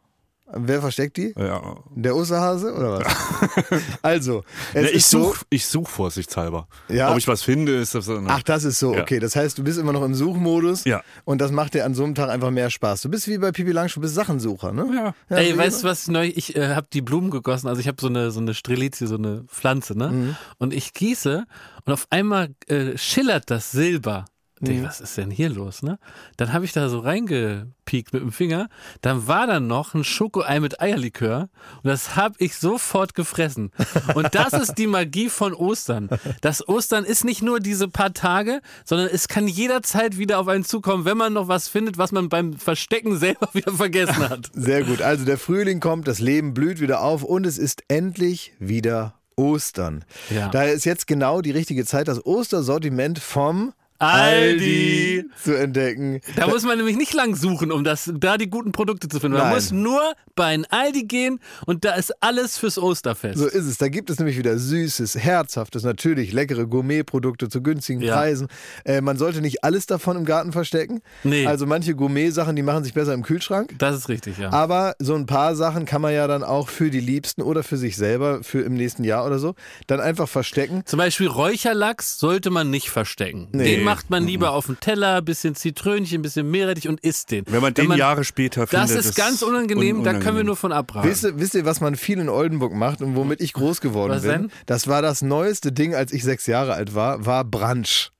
Wer versteckt die? ja. Der Osterhase oder was? also, es Ne, ich ist so. suche ich such vorsichtshalber. Ja. Ob ich was finde, ist das so. ne? Ach, das ist so, Ja. okay. Das heißt, du bist immer noch im Suchmodus Ja. und das macht dir an so einem Tag einfach mehr Spaß. Du bist wie bei Pipi Langstrumpf, du bist Sachensucher, ne? Ja. Ey, weißt du was neu? Ich äh, habe die Blumen gegossen. Also ich habe so eine so eine Strelizie, so eine Pflanze, ne? Mhm. Und ich gieße und auf einmal äh, schillert das Silber. Denk, was ist denn hier los, ne? Dann habe ich da so reingepiekt mit dem Finger. Dann war da noch ein Schokoei mit Eierlikör und das habe ich sofort gefressen. Und das ist die Magie von Ostern. Das Ostern ist nicht nur diese paar Tage, sondern es kann jederzeit wieder auf einen zukommen, wenn man noch was findet, was man beim Verstecken selber wieder vergessen hat. Sehr gut. Also der Frühling kommt, das Leben blüht wieder auf und es ist endlich wieder Ostern. Ja. Daher ist jetzt genau die richtige Zeit, das Ostersortiment vom Aldi. zu entdecken. Da muss man nämlich nicht lang suchen, um das, da die guten Produkte zu finden. Man Nein. muss nur bei ein Aldi gehen und da ist alles fürs Osterfest. So ist es. Da gibt es nämlich wieder süßes, herzhaftes, natürlich leckere Gourmetprodukte zu günstigen Ja. Preisen. Äh, man sollte nicht alles davon im Garten verstecken. Nee. Also manche Gourmet-Sachen, die machen sich besser im Kühlschrank. Das ist richtig, ja. Aber so ein paar Sachen kann man ja dann auch für die Liebsten oder für sich selber, für im nächsten Jahr oder so, dann einfach verstecken. Zum Beispiel Räucherlachs sollte man nicht verstecken. Nee. Den macht man lieber auf den Teller, bisschen Zitrönchen, bisschen Meerrettich und isst den. Wenn man den Jahre später Das findet. ist ganz unangenehm, un- da können wir unangenehm. nur von abraten. Wisst ihr, wisst ihr, was man viel in Oldenburg macht und womit ich groß geworden Was bin? denn? Das war das neueste Ding, als ich sechs Jahre alt war, war Brunch.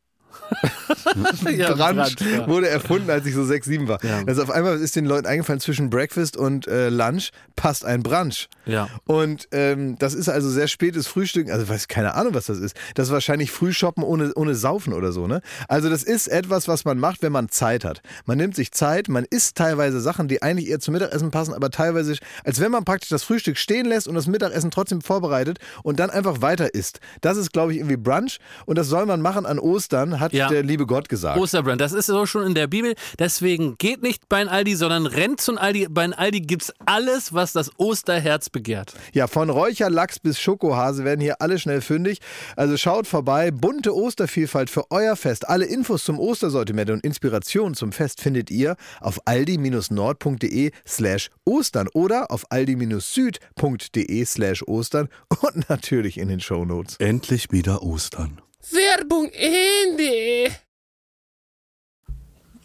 ja, Brunch ja. wurde erfunden, als ich so sechs, sieben war. Ja. Also auf einmal ist den Leuten eingefallen, zwischen Breakfast und äh, Lunch passt ein Brunch. Ja. Und ähm, das ist also sehr spätes Frühstück, also weiß keine Ahnung, was das ist. Das ist wahrscheinlich Frühshoppen ohne, ohne Saufen oder so, ne? Also das ist etwas, was man macht, wenn man Zeit hat. Man nimmt sich Zeit, man isst teilweise Sachen, die eigentlich eher zum Mittagessen passen, aber teilweise, als wenn man praktisch das Frühstück stehen lässt und das Mittagessen trotzdem vorbereitet und dann einfach weiter isst. Das ist, glaube ich, irgendwie Brunch und das soll man machen an Ostern, hat Ja. der liebe Gott gesagt. Osterbrand, das ist so schon in der Bibel. Deswegen geht nicht bei ein Aldi, sondern rennt zum Aldi. Bei ein Aldi gibt's alles, was das Osterherz begehrt. Ja, von Räucherlachs bis Schokohase werden hier alle schnell fündig. Also schaut vorbei. Bunte Ostervielfalt für euer Fest. Alle Infos zum Ostersortiment und Inspiration zum Fest findet ihr auf aldi-nord.de slash Ostern oder auf aldi-süd.de slash Ostern und natürlich in den Shownotes. Endlich wieder Ostern. Werbung Ende.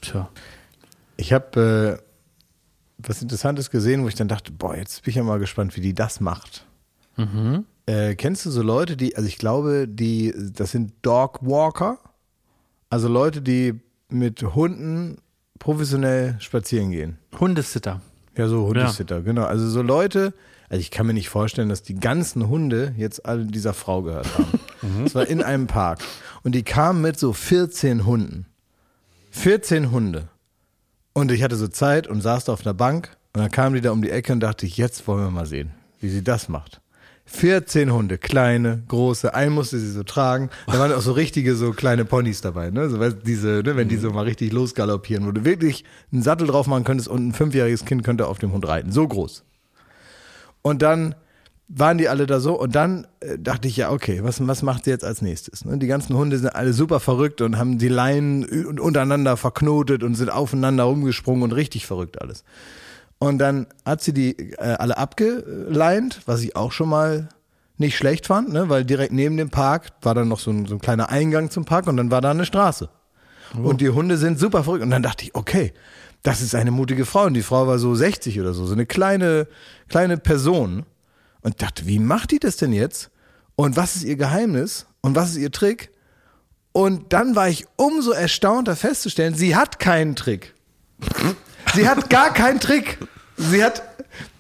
Tja. Ich habe äh, was Interessantes gesehen, wo ich dann dachte, boah, jetzt bin ich ja mal gespannt, wie die das macht. Äh, kennst du so Leute, die, also ich glaube, die, das sind Dogwalker, also Leute, die mit Hunden professionell spazieren gehen. Hundesitter. Ja, so Hundesitter, genau. Also so Leute, also ich kann mir nicht vorstellen, dass die ganzen Hunde jetzt alle dieser Frau gehört haben. Es war in einem Park und die kam mit so 14 Hunden. 14 Hunde. Und ich hatte so Zeit und saß da auf einer Bank und dann kam die da um die Ecke und dachte ich, jetzt wollen wir mal sehen, wie sie das macht. 14 Hunde, kleine, große, einen musste sie so tragen. Da waren auch so richtige, so kleine Ponys dabei, ne? So, weißt, diese, ne, wenn die so mal richtig losgaloppieren, wo du wirklich einen Sattel drauf machen könntest und ein fünfjähriges Kind könnte auf dem Hund reiten. So groß. Und dann waren die alle da so und dann äh, dachte ich, ja, okay, was, was macht sie jetzt als nächstes? Ne? Die ganzen Hunde sind alle super verrückt und haben die Leinen untereinander verknotet und sind aufeinander rumgesprungen und richtig verrückt alles. Und dann hat sie die äh, alle abgeleint, was ich auch schon mal nicht schlecht fand, ne? weil direkt neben dem Park war dann noch so ein, so ein kleiner Eingang zum Park und dann war da eine Straße. Und die Hunde sind super verrückt. Und dann dachte ich, okay, das ist eine mutige Frau. Und die Frau war so 60 oder so, so eine kleine, kleine Person. Und dachte, wie macht die das denn jetzt? Und was ist ihr Geheimnis? Und was ist ihr Trick? Und dann war ich umso erstaunter festzustellen, sie hat keinen Trick. Sie hat gar keinen Trick. Sie hat,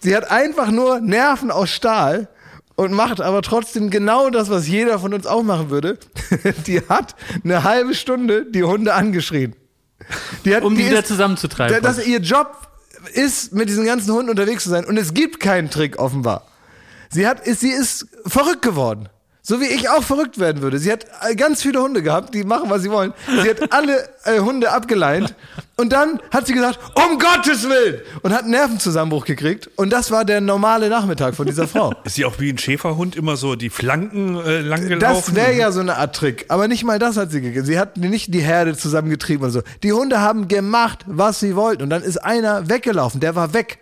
sie hat einfach nur Nerven aus Stahl und macht aber trotzdem genau das, was jeder von uns auch machen würde. Die hat eine halbe Stunde die Hunde angeschrien. Die hat, Um die die wieder ist- zusammenzutreiben. dass ihr Job ist, mit diesen ganzen Hunden unterwegs zu sein. Und es gibt keinen Trick offenbar. Sie hat, ist, sie ist verrückt geworden. So wie ich auch verrückt werden würde. Sie hat äh, ganz viele Hunde gehabt, die machen, was sie wollen. Sie hat alle äh, Hunde abgeleint. Und dann hat sie gesagt, um Gottes Willen! Und hat einen Nervenzusammenbruch gekriegt. Und das war der normale Nachmittag von dieser Frau. Ist sie auch wie ein Schäferhund immer so die Flanken äh, lang gelaufen? Das wäre ja so eine Art Trick. Aber nicht mal das hat sie gegeben. Sie hat nicht die Herde zusammengetrieben und so. Die Hunde haben gemacht, was sie wollten. Und dann ist einer weggelaufen. Der war weg.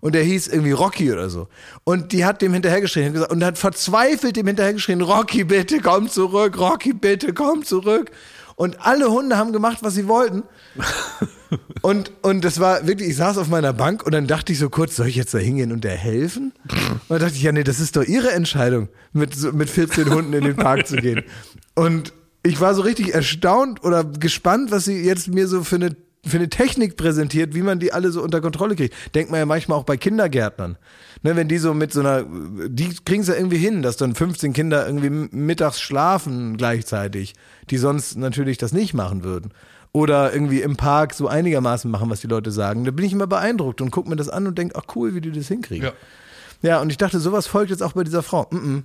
Und der hieß irgendwie Rocky oder so. Und die hat dem hinterhergeschrien und gesagt, und hat verzweifelt dem hinterhergeschrien, Rocky, bitte komm zurück, Rocky, bitte komm zurück. Und alle Hunde haben gemacht, was sie wollten. Und, und das war wirklich, ich saß auf meiner Bank und dann dachte ich so kurz, soll ich jetzt da hingehen und der helfen? Und dann dachte ich, ja, nee, das ist doch ihre Entscheidung, mit, mit 14 Hunden in den Park zu gehen. Und ich war so richtig erstaunt oder gespannt, was sie jetzt mir so für eine, für eine Technik präsentiert, wie man die alle so unter Kontrolle kriegt. Denkt man ja manchmal auch bei Kindergärtnern. Ne, wenn die so mit so einer, die kriegen es ja irgendwie hin, dass dann 15 Kinder irgendwie mittags schlafen gleichzeitig, die sonst natürlich das nicht machen würden. Oder irgendwie im Park so einigermaßen machen, was die Leute sagen. Da bin ich immer beeindruckt und gucke mir das an und denke, ach cool, wie die das hinkriegen. Ja. Ja, und ich dachte, sowas folgt jetzt auch bei dieser Frau. Mm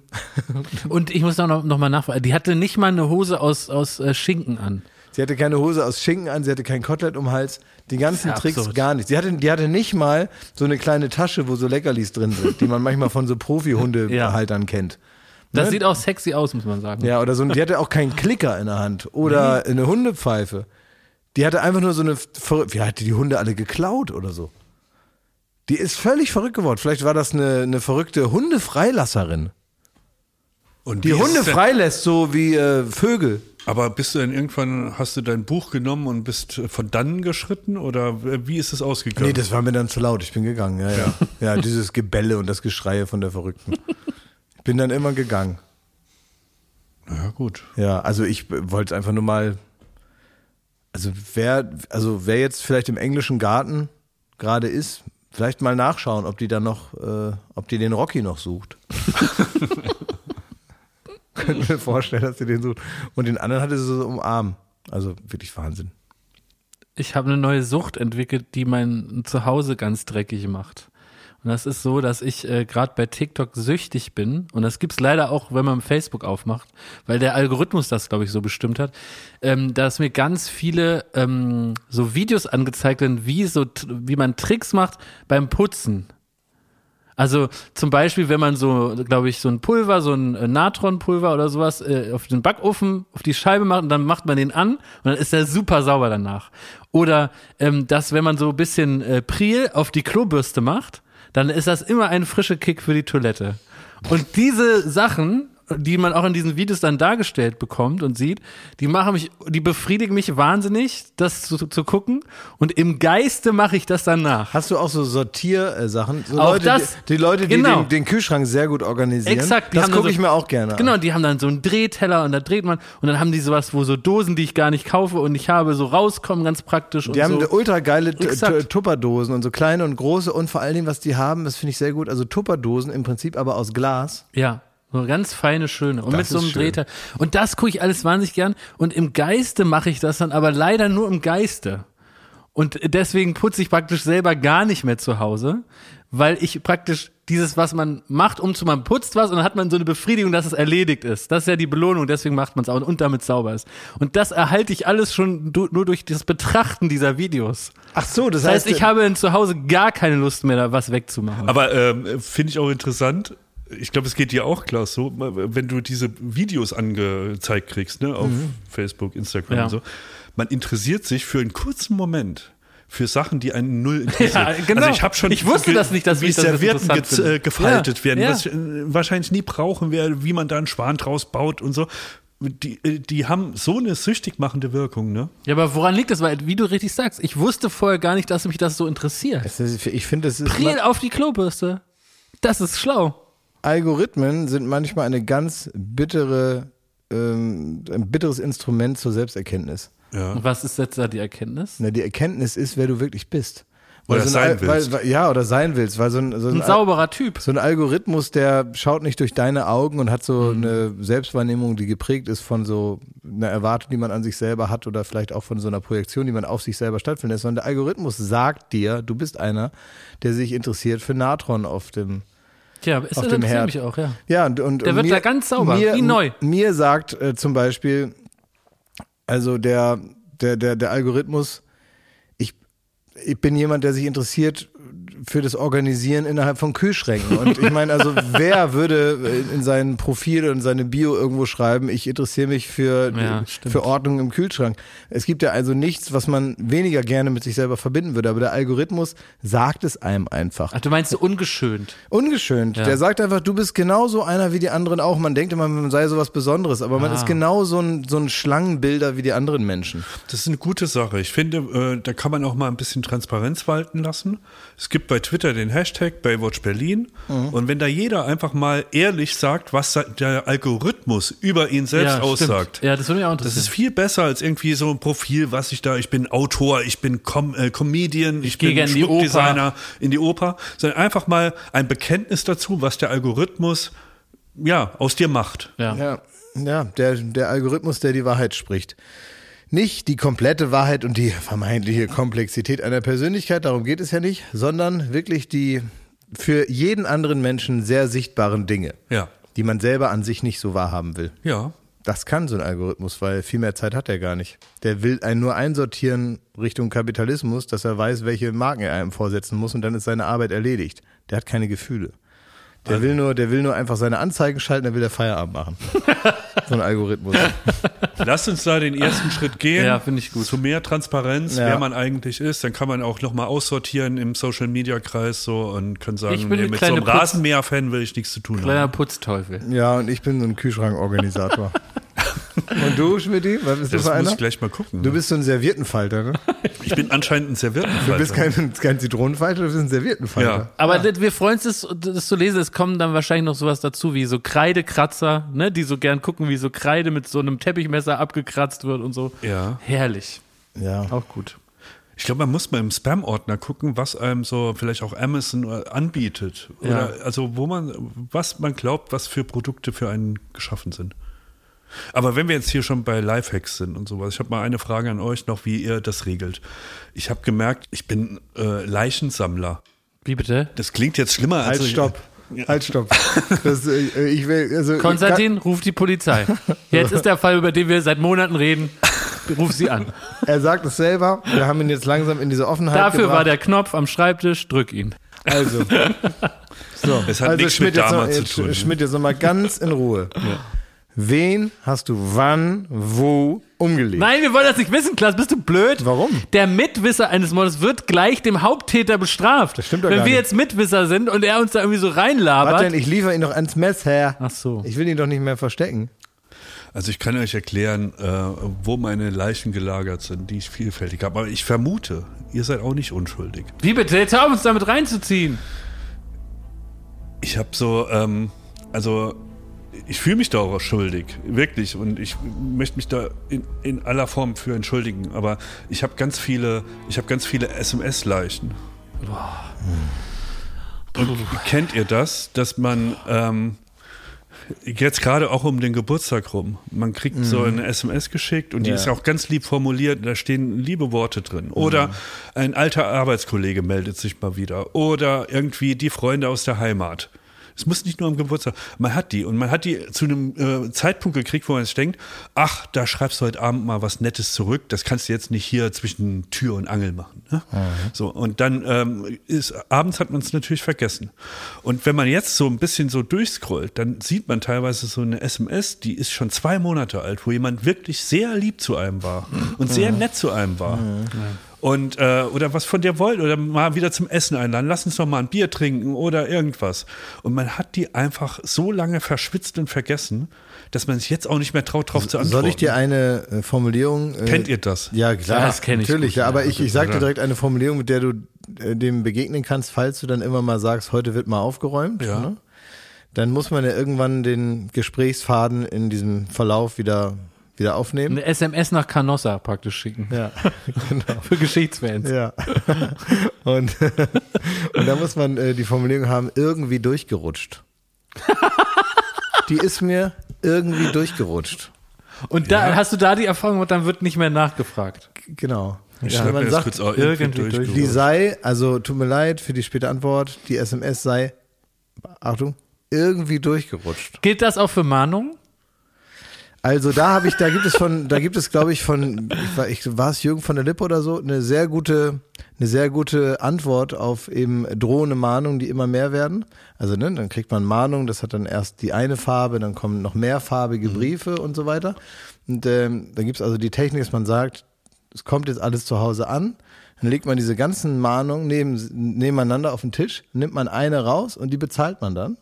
Und ich muss auch noch, noch mal nachfragen. Die hatte nicht mal eine Hose aus, aus äh, Schinken an. Sie hatte keine Hose aus Schinken an, sie hatte kein Kotelett um den Hals, die ganzen ja Tricks absurd. gar nicht. Sie hatte, die hatte nicht mal so eine kleine Tasche, wo so Leckerlis drin sind, die man manchmal von so Profi-Hundehaltern kennt. Das Ne? sieht auch sexy aus, muss man sagen. Ja, oder so, die hatte auch keinen Klicker in der Hand oder eine Hundepfeife. Die hatte einfach nur so eine, ver- wie hatte die Hunde alle geklaut oder so. Die ist völlig verrückt geworden. Vielleicht war das eine, eine verrückte Hundefreilasserin. Und Die Hunde freilässt, so wie äh, Vögel. Aber bist du denn irgendwann, hast du dein Buch genommen und bist von dannen geschritten oder wie ist es ausgegangen? Nee, das war mir dann zu laut. Ich bin gegangen, ja, ja. Ja, dieses Gebelle und das Geschreie von der Verrückten. Ich bin dann immer gegangen. ja, gut. Ja, also ich wollte einfach nur mal. Also wer, also wer jetzt vielleicht im englischen Garten gerade ist, vielleicht mal nachschauen, ob die da noch, äh, ob die den Rocky noch sucht. Könnte mir vorstellen, dass sie den sucht. Und den anderen hatte sie so umarmt. Also wirklich Wahnsinn. Ich habe eine neue Sucht entwickelt, die mein Zuhause ganz dreckig macht. Und das ist so, dass ich äh, gerade bei TikTok süchtig bin. Und das gibt's leider auch, wenn man Facebook aufmacht, weil der Algorithmus das, glaube ich, so bestimmt hat, ähm, dass mir ganz viele ähm, so Videos angezeigt werden, wie so, wie man Tricks macht beim Putzen. Also zum Beispiel, wenn man so, glaube ich, so ein Pulver, so ein äh, Natronpulver oder sowas äh, auf den Backofen, auf die Scheibe macht und dann macht man den an und dann ist der super sauber danach. Oder ähm, dass, wenn man so ein bisschen äh, Priel auf die Klobürste macht, dann ist das immer ein frischer Kick für die Toilette. Und diese Sachen, die man auch in diesen Videos dann dargestellt bekommt und sieht, die machen mich, die befriedigen mich wahnsinnig, das zu, zu gucken. Und im Geiste mache ich das dann nach. Hast du auch so Sortiersachen? So Auch Leute, das- die, die Leute, die genau. den, den Kühlschrank sehr gut organisieren. Exakt, Das gucke so- ich mir auch gerne Genau, die haben dann so einen Drehteller und da dreht man und dann haben die sowas, wo so Dosen, die ich gar nicht kaufe und ich habe, so rauskommen, ganz praktisch. und Die haben so. ultra geile Tupperdosen und so kleine und große und vor allen Dingen, was die haben, das finde ich sehr gut. Also Tupperdosen im Prinzip aber aus Glas. Ja, so ganz feine, schöne. Und Das mit so einem. Drehteller. Und das gucke ich alles wahnsinnig gern. Und im Geiste mache ich das dann aber leider nur im Geiste. Und deswegen putze ich praktisch selber gar nicht mehr zu Hause, weil ich praktisch dieses, was man macht, um zu, man putzt was und dann hat man so eine Befriedigung, dass es erledigt ist. Das ist ja die Belohnung, deswegen macht man es auch und damit sauber ist. Und das erhalte ich alles schon du, nur durch das Betrachten dieser Videos. Ach so, das, Das heißt, ich habe in zu Hause gar keine Lust mehr, da was wegzumachen. Aber ähm, finde ich auch interessant. Ich glaube, es geht dir auch, Klaus, so, wenn du diese Videos angezeigt kriegst, ne, auf Facebook, Instagram Ja. und so. Man interessiert sich für einen kurzen Moment für Sachen, die einen null interessieren. Ja, genau. Also ich habe schon Ich wusste das nicht, dass wie ich das Servietten interessant ge finde. äh, gefaltet Ja, werden, ja. was ich äh, wahrscheinlich nie brauchen werde, wie man da einen Schwan draus baut und so. Die, äh, die haben so eine süchtig machende Wirkung, ne? Ja, aber woran liegt das? Weil, wie du richtig sagst, ich wusste vorher gar nicht, dass mich das so interessiert. Es ist- Ich finde, es ist Priel auf die Klobürste. Das ist schlau. Algorithmen sind manchmal eine ganz bittere, ähm, ein bitteres Instrument zur Selbsterkenntnis. Ja. Und was ist jetzt da die Erkenntnis? Na, die Erkenntnis ist, wer du wirklich bist. Oder so ein sein willst. Weil, weil, ja, oder sein willst, weil so ein, so ein, Ein sauberer Typ. so ein Algorithmus, der schaut nicht durch deine Augen und hat so Mhm. eine Selbstwahrnehmung, die geprägt ist von so einer Erwartung, die man an sich selber hat oder vielleicht auch von so einer Projektion, die man auf sich selber stattfinden lässt, sondern der Algorithmus sagt dir, du bist einer, der sich interessiert für Natron auf dem Ja, ist auf dem Herd. mich auch, ja. Ja, und, und Der wird mir, da ganz sauber, mir, wie neu. Mir sagt äh, zum Beispiel, also der, der, der, der Algorithmus, ich, ich bin jemand, der sich interessiert für das Organisieren innerhalb von Kühlschränken. Und ich meine, also wer würde äh, in sein Profil und seine Bio irgendwo schreiben, ich interessiere mich für, Ja, stimmt. für Ordnung im Kühlschrank. Es gibt ja also nichts, was man weniger gerne mit sich selber verbinden würde, aber der Algorithmus sagt es einem einfach. Ach, du meinst so ungeschönt. Ungeschönt. Ja. Der sagt einfach, du bist genauso einer wie die anderen auch. Man denkt immer, man sei sowas Besonderes, aber man Ah. ist genau so ein, so ein Schlangenbilder wie die anderen Menschen. Das ist eine gute Sache. Ich finde, äh, da kann man auch mal ein bisschen Transparenz walten lassen. Es gibt bei Twitter den Hashtag Baywatch Berlin. Mhm. Und wenn da jeder einfach mal ehrlich sagt, was der Algorithmus über ihn selbst ja, aussagt, Stimmt. Ja, das würde mich auch das ist interessieren. viel besser als irgendwie so ein Profil, was ich da, ich bin Autor, ich bin Com äh, Comedian, ich, gehe bin in die Schmuckdesigner in die Oper, sondern einfach mal ein Bekenntnis dazu, was der Algorithmus ja aus dir macht. Ja. Ja, ja der, der Algorithmus, der die Wahrheit spricht. Nicht die komplette Wahrheit und die vermeintliche Komplexität einer Persönlichkeit, darum geht es ja nicht, sondern wirklich die für jeden anderen Menschen sehr sichtbaren Dinge, Ja. die man selber an sich nicht so wahrhaben will. Ja. Das kann so ein Algorithmus, weil viel mehr Zeit hat er gar nicht. Der will einen nur einsortieren Richtung Kapitalismus, dass er weiß, welche Marken er einem vorsetzen muss und dann ist seine Arbeit erledigt. Der hat keine Gefühle. Der will nur, der will nur einfach seine Anzeigen schalten, dann will er Feierabend machen. so ein Algorithmus. Lasst uns da den ersten Schritt gehen. Ja, finde ich gut. Zu mehr Transparenz, Ja. wer man eigentlich ist. Dann kann man auch nochmal aussortieren im Social Media Kreis so und kann sagen, Ich bin nee, mit so einem Rasenmäher-Fan will ich nichts zu tun Kleiner haben. Putzteufel. Ja, und ich bin so ein Kühlschrankorganisator. und du, Schmidti? Was bist Das du für muss einer? ich gleich mal gucken. Du ne? bist so ein Serviettenfalter, ne? Ich bin anscheinend ein Serviettenfalter. Du bist kein, kein Zitronenfalter, du bist ein Serviettenfalter. Ja. Aber das, wir freuen uns, das, das zu lesen. Es kommen dann wahrscheinlich noch sowas dazu, wie so Kreidekratzer, ne, die so gern gucken, wie so Kreide mit so einem Teppichmesser abgekratzt wird und so. Ja. Herrlich. Ja. Auch gut. Ich glaube, man muss mal im Spam-Ordner gucken, was einem so vielleicht auch Amazon äh, anbietet. Oder Ja. also wo man, was man glaubt, was für Produkte für einen geschaffen sind. Aber wenn wir jetzt hier schon bei Lifehacks sind und sowas, ich habe mal eine Frage an euch noch, wie ihr das regelt. Ich habe gemerkt, ich bin äh, Leichensammler. Wie bitte? Das klingt jetzt schlimmer als Halt, stopp. Halt, stopp. Das, äh, ich will, also, Konstantin, ruf die Polizei. Jetzt ist der Fall, über den wir seit Monaten reden. Ruf sie an. Er sagt es selber. Wir haben ihn jetzt langsam in diese Offenheit Dafür gebracht. war der Knopf am Schreibtisch, drück ihn. Also. So. Es hat also nichts Schmidt mit jetzt noch, zu tun? Schmidt, jetzt noch mal ganz in Ruhe. Wen hast du wann, wo umgelegt? Nein, wir wollen das nicht wissen, Klaas. Bist du blöd? Warum? Der Mitwisser eines Mordes wird gleich dem Haupttäter bestraft. Das stimmt doch Wenn gar wir nicht. jetzt Mitwisser sind und er uns da irgendwie so reinlabert. Warte, ich liefere ihn noch ans Messer. Ach so. Ich will ihn doch nicht mehr verstecken. Also ich kann euch erklären, äh, wo meine Leichen gelagert sind, die ich vielfältig habe. Aber ich vermute, ihr seid auch nicht unschuldig. Wie bitte? Jetzt hör auf, uns damit reinzuziehen. Ich habe so, ähm, also ich fühle mich da auch schuldig, wirklich. Und ich möchte mich da in, in aller Form für entschuldigen. Aber ich habe ganz viele, ich habe ganz viele SMS-Leichen. Und kennt ihr das, dass man ähm, jetzt gerade auch um den Geburtstag rum, man kriegt so eine SMS geschickt und die Ja. ist auch ganz lieb formuliert, da stehen liebe Worte drin. Oder ein alter Arbeitskollege meldet sich mal wieder. Oder irgendwie die Freunde aus der Heimat. Es muss nicht nur am Geburtstag. Man hat die und man hat die zu einem äh, Zeitpunkt gekriegt, wo man sich denkt, ach, da schreibst du heute Abend mal was Nettes zurück. Das kannst du jetzt nicht hier zwischen Tür und Angel machen. Ne? So und dann ähm, ist abends hat man es natürlich vergessen. Und wenn man jetzt so ein bisschen so durchscrollt, dann sieht man teilweise so eine SMS, die ist schon zwei Monate alt, wo jemand wirklich sehr lieb zu einem war und sehr nett zu einem war. Und äh, oder was von dir wollt oder mal wieder zum Essen einladen, lass uns doch mal ein Bier trinken oder irgendwas. Und man hat die einfach so lange verschwitzt und vergessen, dass man sich jetzt auch nicht mehr traut, drauf zu antworten. Soll ich dir eine äh, Formulierung. Äh, Kennt ihr das? Ja, klar. Ja, das kenn ich Natürlich, gut, ja, ja. aber ich, ich sag dir direkt eine Formulierung, mit der du äh, dem begegnen kannst, falls du dann immer mal sagst, heute wird mal aufgeräumt. Ja. Ne? Dann muss man ja irgendwann den Gesprächsfaden in diesem Verlauf wieder, wieder aufnehmen. Eine SMS nach Canossa praktisch schicken. Ja, genau. Für Geschichtsfans. Ja. Und, und da muss man äh, die Formulierung haben, irgendwie durchgerutscht. Die ist mir irgendwie durchgerutscht. Und da hast du da die Erfahrung und dann wird nicht mehr nachgefragt. Genau. Ich Ja, man sagt, kurz auch irgendwie irgendwie durch- durch. die sei, also tut mir leid für die späte Antwort, die SMS sei Achtung, irgendwie durchgerutscht. Gilt das auch für Mahnungen? Also da habe ich, da gibt es von, da gibt es, glaube ich, von, ich war, ich, war es Jürgen von der Lippe oder so, eine sehr gute, eine sehr gute Antwort auf eben drohende Mahnungen, die immer mehr werden. Also ne, dann kriegt man Mahnungen, das hat dann erst die eine Farbe, dann kommen noch mehrfarbige Briefe und so weiter. Und ähm, dann gibt es also die Technik, dass man sagt, es kommt jetzt alles zu Hause an. Dann legt man diese ganzen Mahnungen neben, nebeneinander auf den Tisch, nimmt man eine raus und die bezahlt man dann.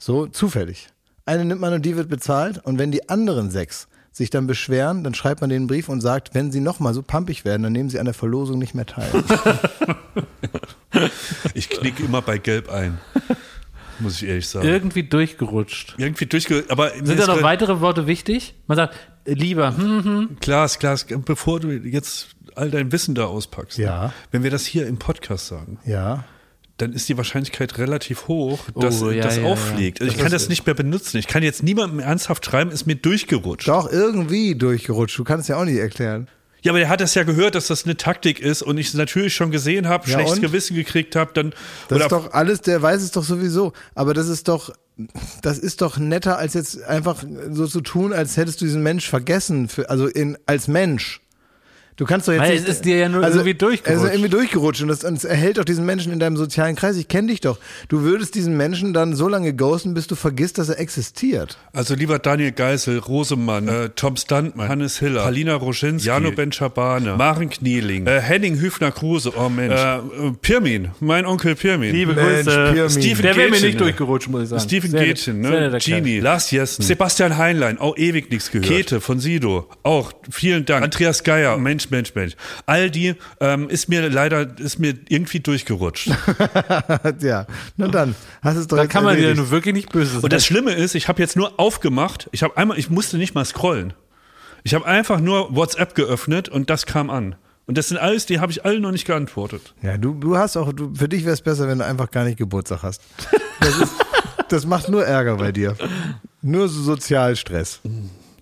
So zufällig. Eine nimmt man und die wird bezahlt. Und wenn die anderen sechs sich dann beschweren, dann schreibt man den Brief und sagt, wenn sie nochmal so pampig werden, dann nehmen sie an der Verlosung nicht mehr teil. Ich knicke immer bei Gelb ein. Muss ich ehrlich sagen. Irgendwie durchgerutscht. Irgendwie durchge... Aber Sind da noch weitere Worte wichtig? Man sagt, lieber, hm, hm. Klaas, Klaas, bevor du jetzt all dein Wissen da auspackst, Ja. wenn wir das hier im Podcast sagen, ja. Dann ist die Wahrscheinlichkeit relativ hoch, dass Oh, ja, das ja, ja. auffliegt. Also ich Das kann das nicht mehr benutzen. Ich kann jetzt niemandem ernsthaft schreiben, ist mir durchgerutscht. Doch, irgendwie durchgerutscht. Du kannst ja auch nicht erklären. Ja, aber der hat das ja gehört, dass das eine Taktik ist und ich es natürlich schon gesehen habe, Ja, schlechtes und? Gewissen gekriegt habe, dann Das oder ist doch alles, der weiß es doch sowieso. Aber das ist doch, das ist doch netter, als jetzt einfach so zu tun, als hättest du diesen Mensch vergessen, für, also in, als Mensch. Du kannst doch jetzt Weil nicht, es ist dir ja nur irgendwie durchgerutscht. Also irgendwie durchgerutscht und das, und es erhält doch diesen Menschen in deinem sozialen Kreis. Ich kenne dich doch. Du würdest diesen Menschen dann so lange ghosten, bis du vergisst, dass er existiert. Also lieber Daniel Geisel, Rosemann, äh, Tom Stuntman, Hannes Hiller, Palina Roschinski, Jano Ben-Schabane, Maren Knieling, äh, Henning Hüfner-Kruse, oh Mensch, äh, Pirmin, mein Onkel Pirmin. liebe Mensch, Grüße. Pirmin. Steven Der wäre mir nicht durchgerutscht, muss ich sagen. Steven Sehr Gätchen, ne? Genie, Lars Jessen, Sebastian Heinlein, auch ewig nichts gehört. Käthe von Sido, auch vielen Dank. Andreas Geier, Mensch, Mensch, Mensch. All die ähm, ist mir leider, ist mir irgendwie durchgerutscht. ja, na dann, hast es doch Da jetzt kann man dir erledigt. nur wirklich nicht böse sein. Und das Schlimme ist, ich habe jetzt nur aufgemacht, ich habe einmal, ich musste nicht mal scrollen. Ich habe einfach nur WhatsApp geöffnet und das kam an. Und das sind alles, die habe ich alle noch nicht geantwortet. Ja, du, du hast auch, du, für dich wäre es besser, wenn du einfach gar nicht Geburtstag hast. Das, ist, das macht nur Ärger bei dir. Nur so Sozialstress.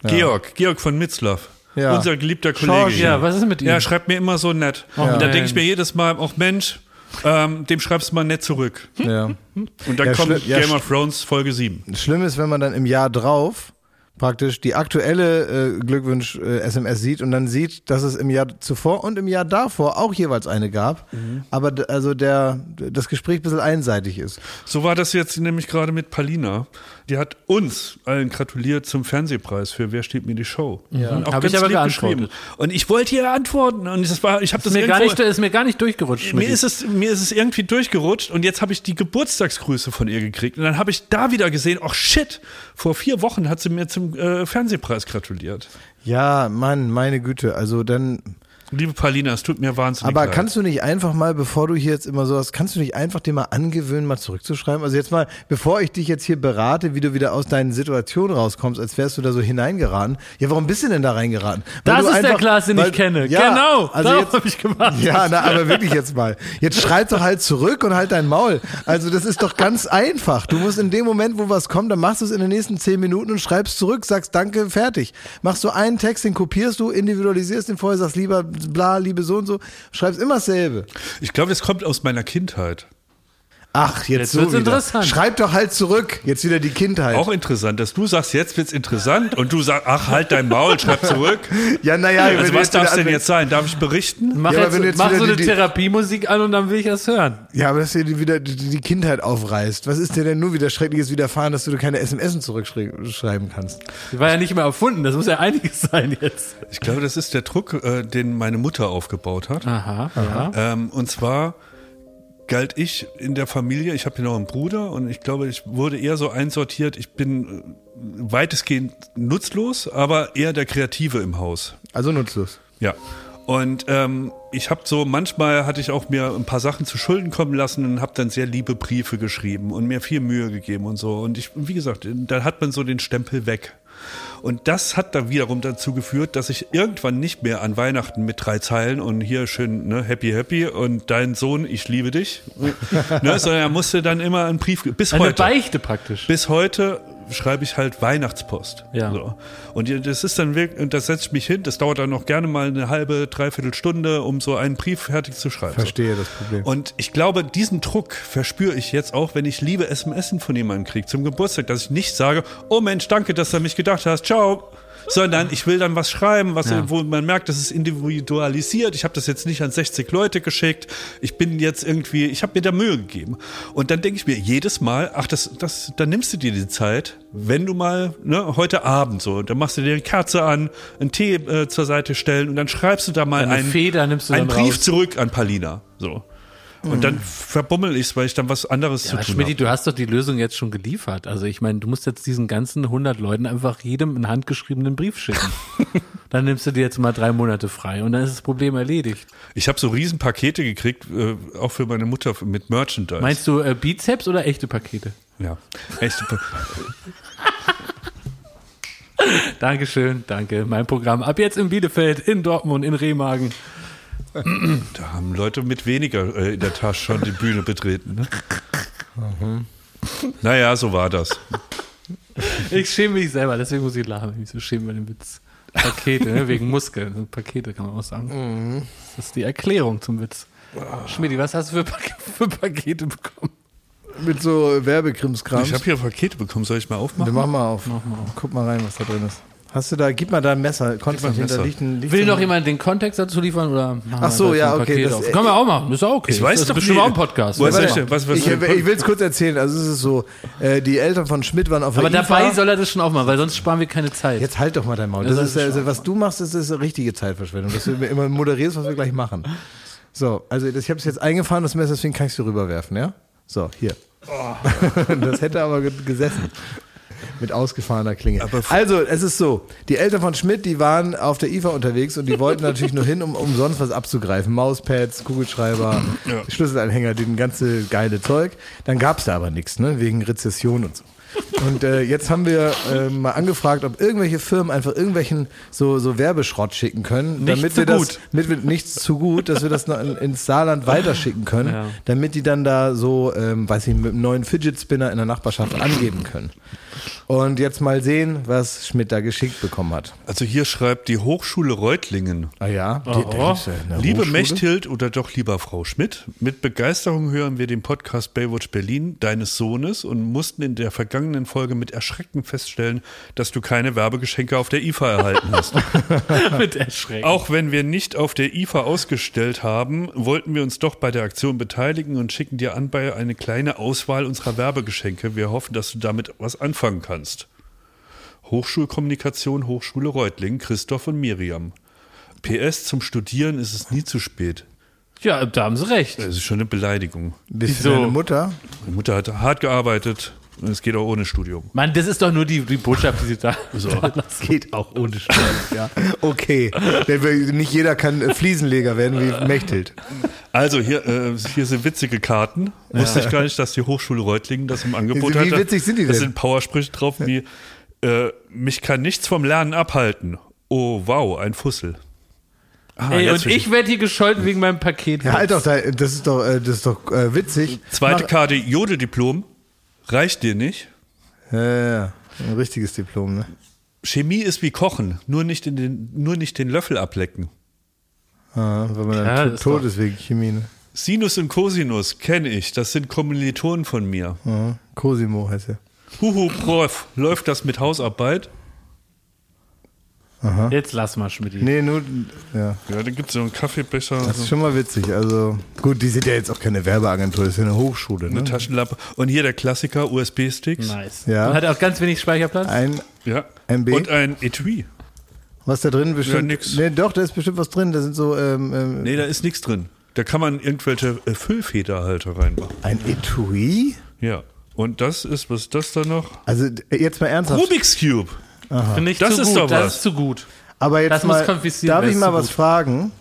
Georg, Georg von Mitzlaff. Ja. Unser geliebter Kollege. Hier. ja, was ist mit ihm? Ja, schreibt mir immer so nett. Oh, und dann nein. denke ich mir jedes Mal, auch Mensch, ähm, dem schreibst du mal nett zurück. Ja. Und dann Ja, kommt Game of Thrones Folge 7. Schlimm ist, wenn man dann im Jahr drauf praktisch die aktuelle äh, Glückwunsch-SMS sieht und dann sieht, dass es im Jahr zuvor und im Jahr davor auch jeweils eine gab, aber d- also der das Gespräch ein bisschen einseitig ist. So war das jetzt nämlich gerade mit Palina. Die hat uns allen gratuliert zum Fernsehpreis für Wer steht mir die Show. Ja. Und Hab ich aber lieb geantwortet. Und ich wollte ihr antworten und das war, ich habe das ist, mir gar irgendwo- nicht, ist mir gar nicht durchgerutscht. mir ist, es, mir ist es irgendwie durchgerutscht und jetzt habe ich die Geburtstagsgrüße von ihr gekriegt. Und dann habe ich da wieder gesehen, ach shit, vor vier Wochen hat sie mir zum äh, Fernsehpreis gratuliert. Ja, Mann, meine Güte, also dann Liebe Paulina, es tut mir wahnsinnig Aber leid. kannst du nicht einfach mal, bevor du hier jetzt immer sowas, kannst du nicht einfach dir mal angewöhnen, mal zurückzuschreiben? Also jetzt mal, bevor ich dich jetzt hier berate, wie du wieder aus deinen Situationen rauskommst, als wärst du da so hineingeraten. Ja, warum bist du denn da reingeraten? Weil Das du ist der einfach- Klaas, den weil- ich kenne. Ja, genau, also darauf jetzt, habe ich gemacht. ja, na, aber wirklich jetzt mal. Jetzt schreib doch halt zurück und halt dein Maul. Also das ist doch ganz einfach. Du musst in dem Moment, wo was kommt, dann machst du es in den nächsten zehn Minuten und schreibst zurück, sagst Danke, fertig. Machst du einen Text, den kopierst du, individualisierst den vorher, sagst lieber bla, liebe so und so, schreibst immer dasselbe. Ich glaube, das kommt aus meiner Kindheit. Ach, jetzt, Jetzt so wird's wieder. interessant. Schreib doch halt zurück. Jetzt wieder die Kindheit. Auch interessant, dass du sagst, jetzt wird's interessant und du sagst, ach, halt dein Maul, schreib zurück. ja, naja, wenn Also du was darf denn anfängst- jetzt sein? Darf ich berichten? Mach, Ja, jetzt, wenn du jetzt mach so die- eine die- Therapiemusik an und dann will ich das hören. Ja, aber dass dir wieder die, die Kindheit aufreißt. Was ist dir denn nur wieder Schreckliches widerfahren, dass du keine SMS zurückschreiben kannst? Die war ja nicht mehr erfunden, das muss ja einiges sein jetzt. Ich glaube, das ist der Druck, äh, den meine Mutter aufgebaut hat. Aha, ja. Ähm, und zwar galt ich in der Familie, ich habe hier noch einen Bruder und ich glaube, ich wurde eher so einsortiert, ich bin äh, weitestgehend nutzlos, aber eher der Kreative im Haus. Also nutzlos. Ja. Und ähm, ich habe so, manchmal hatte ich auch mir ein paar Sachen zu Schulden kommen lassen und habe dann sehr liebe Briefe geschrieben und mir viel Mühe gegeben und so. Und ich, wie gesagt, dann hat man so den Stempel weg. Und das hat dann wiederum dazu geführt, dass ich irgendwann nicht mehr an Weihnachten mit drei Zeilen und hier schön ne, happy happy und dein Sohn, ich liebe dich, ne, sondern er musste dann immer einen Brief, bis Eine heute. Beichte praktisch. Bis heute schreibe ich halt Weihnachtspost. Ja. So. Und das ist dann wirklich, und das setze ich mich hin, das dauert dann noch gerne mal eine halbe, dreiviertel Stunde, um so einen Brief fertig zu schreiben. Verstehe das Problem. Und ich glaube, diesen Druck verspüre ich jetzt auch, wenn ich liebe SMS von jemandem kriege zum Geburtstag, dass ich nicht sage, oh Mensch, danke, dass du an mich gedacht hast, ciao. Sondern ich will dann was schreiben, was, Ja. wo man merkt, das ist individualisiert. Ich habe das jetzt nicht an 60 Leute geschickt. Ich bin jetzt irgendwie, ich habe mir da Mühe gegeben. Und dann denke ich mir jedes Mal, ach, das, das, dann nimmst du dir die Zeit, wenn du mal, ne, heute Abend so, dann machst du dir eine Kerze an, einen Tee äh, zur Seite stellen und dann schreibst du da mal Eine einen, Feder nimmst du einen Brief raus. zurück an Palina. So. Und dann verbummel ich es, weil ich dann was anderes Ja, zu tun Schmidti, habe. du hast doch die Lösung jetzt schon geliefert. Also ich meine, du musst jetzt diesen ganzen 100 Leuten einfach jedem einen handgeschriebenen Brief schicken. Dann nimmst du dir jetzt mal drei Monate frei und dann ist das Problem erledigt. Ich habe so riesen Pakete gekriegt, äh, auch für meine Mutter mit Merchandise. Meinst du äh, Bizeps oder echte Pakete? Ja. Echt. Dankeschön, danke. Mein Programm ab jetzt in Bielefeld, in Dortmund, in Remagen. Da haben Leute mit weniger äh, in der Tasche schon die Bühne betreten. Ne? Mhm. Naja, so war das. Ich schäme mich selber, deswegen muss ich lachen, wenn ich mich so schäme bei dem Witz. Pakete, ne? wegen Muskeln. Pakete kann man auch sagen. Das ist die Erklärung zum Witz. Schmidti, was hast du für, Pak für Pakete bekommen? Mit so Werbekrimskrams. Ich habe hier Pakete bekommen, soll ich mal aufmachen? machen mal auf. Guck mal rein, was da drin ist. Hast du da, gib mal da ein Messer. Konstantin, Messer. da liegt ein, liegt Will so noch jemand den Kontext dazu liefern? Oder machen Ach so, ja, okay, das- auf? Können wir auch machen, ist auch okay. Ich weiß das ist doch bestimmt nie- auch ein Podcast. Ich denn- was, was, Ich, ich will es kurz erzählen. Also es ist so, äh, die Eltern von Schmidt waren auf Aber der dabei IFA. soll er das schon aufmachen, weil sonst sparen wir keine Zeit. Jetzt halt doch mal dein Maul. Das Das ist also, was du machst, das ist eine richtige Zeitverschwendung. Dass du immer moderierst, was wir gleich machen. So, also ich habe es jetzt eingefahren, das Messer, deswegen kann ich es dir rüberwerfen, ja? So, hier. das hätte aber ge- gesessen. Mit ausgefahrener Klinge. Also, es ist so, die Eltern von Schmidt, die waren auf der IFA unterwegs und die wollten natürlich nur hin, um umsonst was abzugreifen. Mauspads, Kugelschreiber, Ja. Schlüsselanhänger, den ganze geile Zeug. Dann gab es da aber nichts, ne? wegen Rezession und so. Und äh, jetzt haben wir äh, mal angefragt, ob irgendwelche Firmen einfach irgendwelchen so, so Werbeschrott schicken können, Nicht damit zu wir das, gut. damit wir nichts zu gut, dass wir das noch in, ins Saarland weiterschicken können, Ja. damit die dann da so, ähm, weiß ich, mit einem neuen Fidget Spinner in der Nachbarschaft angeben können. Und jetzt mal sehen, was Schmidt da geschickt bekommen hat. Also hier schreibt die Hochschule Reutlingen. Ah ja, die, Oh. ja Liebe Hochschule. Mechthild oder doch lieber Frau Schmidt, mit Begeisterung hören wir den Podcast Baywatch Berlin deines Sohnes und mussten in der vergangenen Folge mit Erschrecken feststellen, dass du keine Werbegeschenke auf der IFA erhalten hast. Mit Erschrecken. Auch wenn wir nicht auf der IFA ausgestellt haben, wollten wir uns doch bei der Aktion beteiligen und schicken dir anbei eine kleine Auswahl unserer Werbegeschenke. Wir hoffen, dass du damit was anfangen kannst. Hochschulkommunikation, Hochschule Reutlingen, Christoph und Miriam. PS, zum Studieren ist es nie zu spät. Ja, da haben sie recht. Das ist schon eine Beleidigung. Bist Wieso? du deine Mutter? Meine Mutter hat hart gearbeitet es geht auch ohne Studium. Mann, das ist doch nur die, die Botschaft, die sie da. So. Das geht auch ohne Steuern, ja. Okay. Nicht jeder kann äh, Fliesenleger werden wie Mechthild. Also hier, äh, hier sind witzige Karten. Wusste ich gar nicht, dass die Hochschule Reutlingen das im Angebot Wie hat. witzig sind die Da denn? sind Powersprüche drauf wie äh, mich kann nichts vom Lernen abhalten. Oh wow, ein Fussel. Ah, Ey, und ich werde hier gescholten wegen meinem Paket. Ja, halt doch, da- das ist doch, äh, das ist doch äh, witzig. Zweite Mach- Karte Jodeldiplom. Reicht dir nicht? Ja, ja, ja. Ein richtiges Diplom, ne? Chemie ist wie Kochen, nur nicht, in den, nur nicht den Löffel ablecken. Ah, weil man Ja, dann tot ist wegen Chemie, ne? Sinus und Cosinus kenne ich, das sind Kommilitonen von mir. Ja. Cosimo heißt er. Huhu, Prof, läuft das mit Hausarbeit? Jetzt lass mal, Schmidt. Nee, nur, ja. Ja, da gibt es so einen Kaffeebecher, Das ist so schon mal witzig. Also, gut, die sind ja jetzt auch keine Werbeagentur, das ist ja eine Hochschule, eine ne? Taschenlampe. Und hier der Klassiker, USB-Sticks. Nice. Ja. Und hat auch ganz wenig Speicherplatz. Ein, Ja. MB. Und ein Etui. was da drin bestimmt? nix. Nee, doch, da ist bestimmt was drin. Da sind so, ähm, ähm, Nee, da ist nichts drin. Da kann man irgendwelche äh, Füllfederhalter reinmachen. ein Etui? Ja. Und das ist, was ist das da noch? Also, jetzt mal ernsthaft. Rubik's Cube. Finde ich Das zu ist gut. doch das was. ist zu gut. Aber jetzt Das mal, darf ich mal was gut. fragen?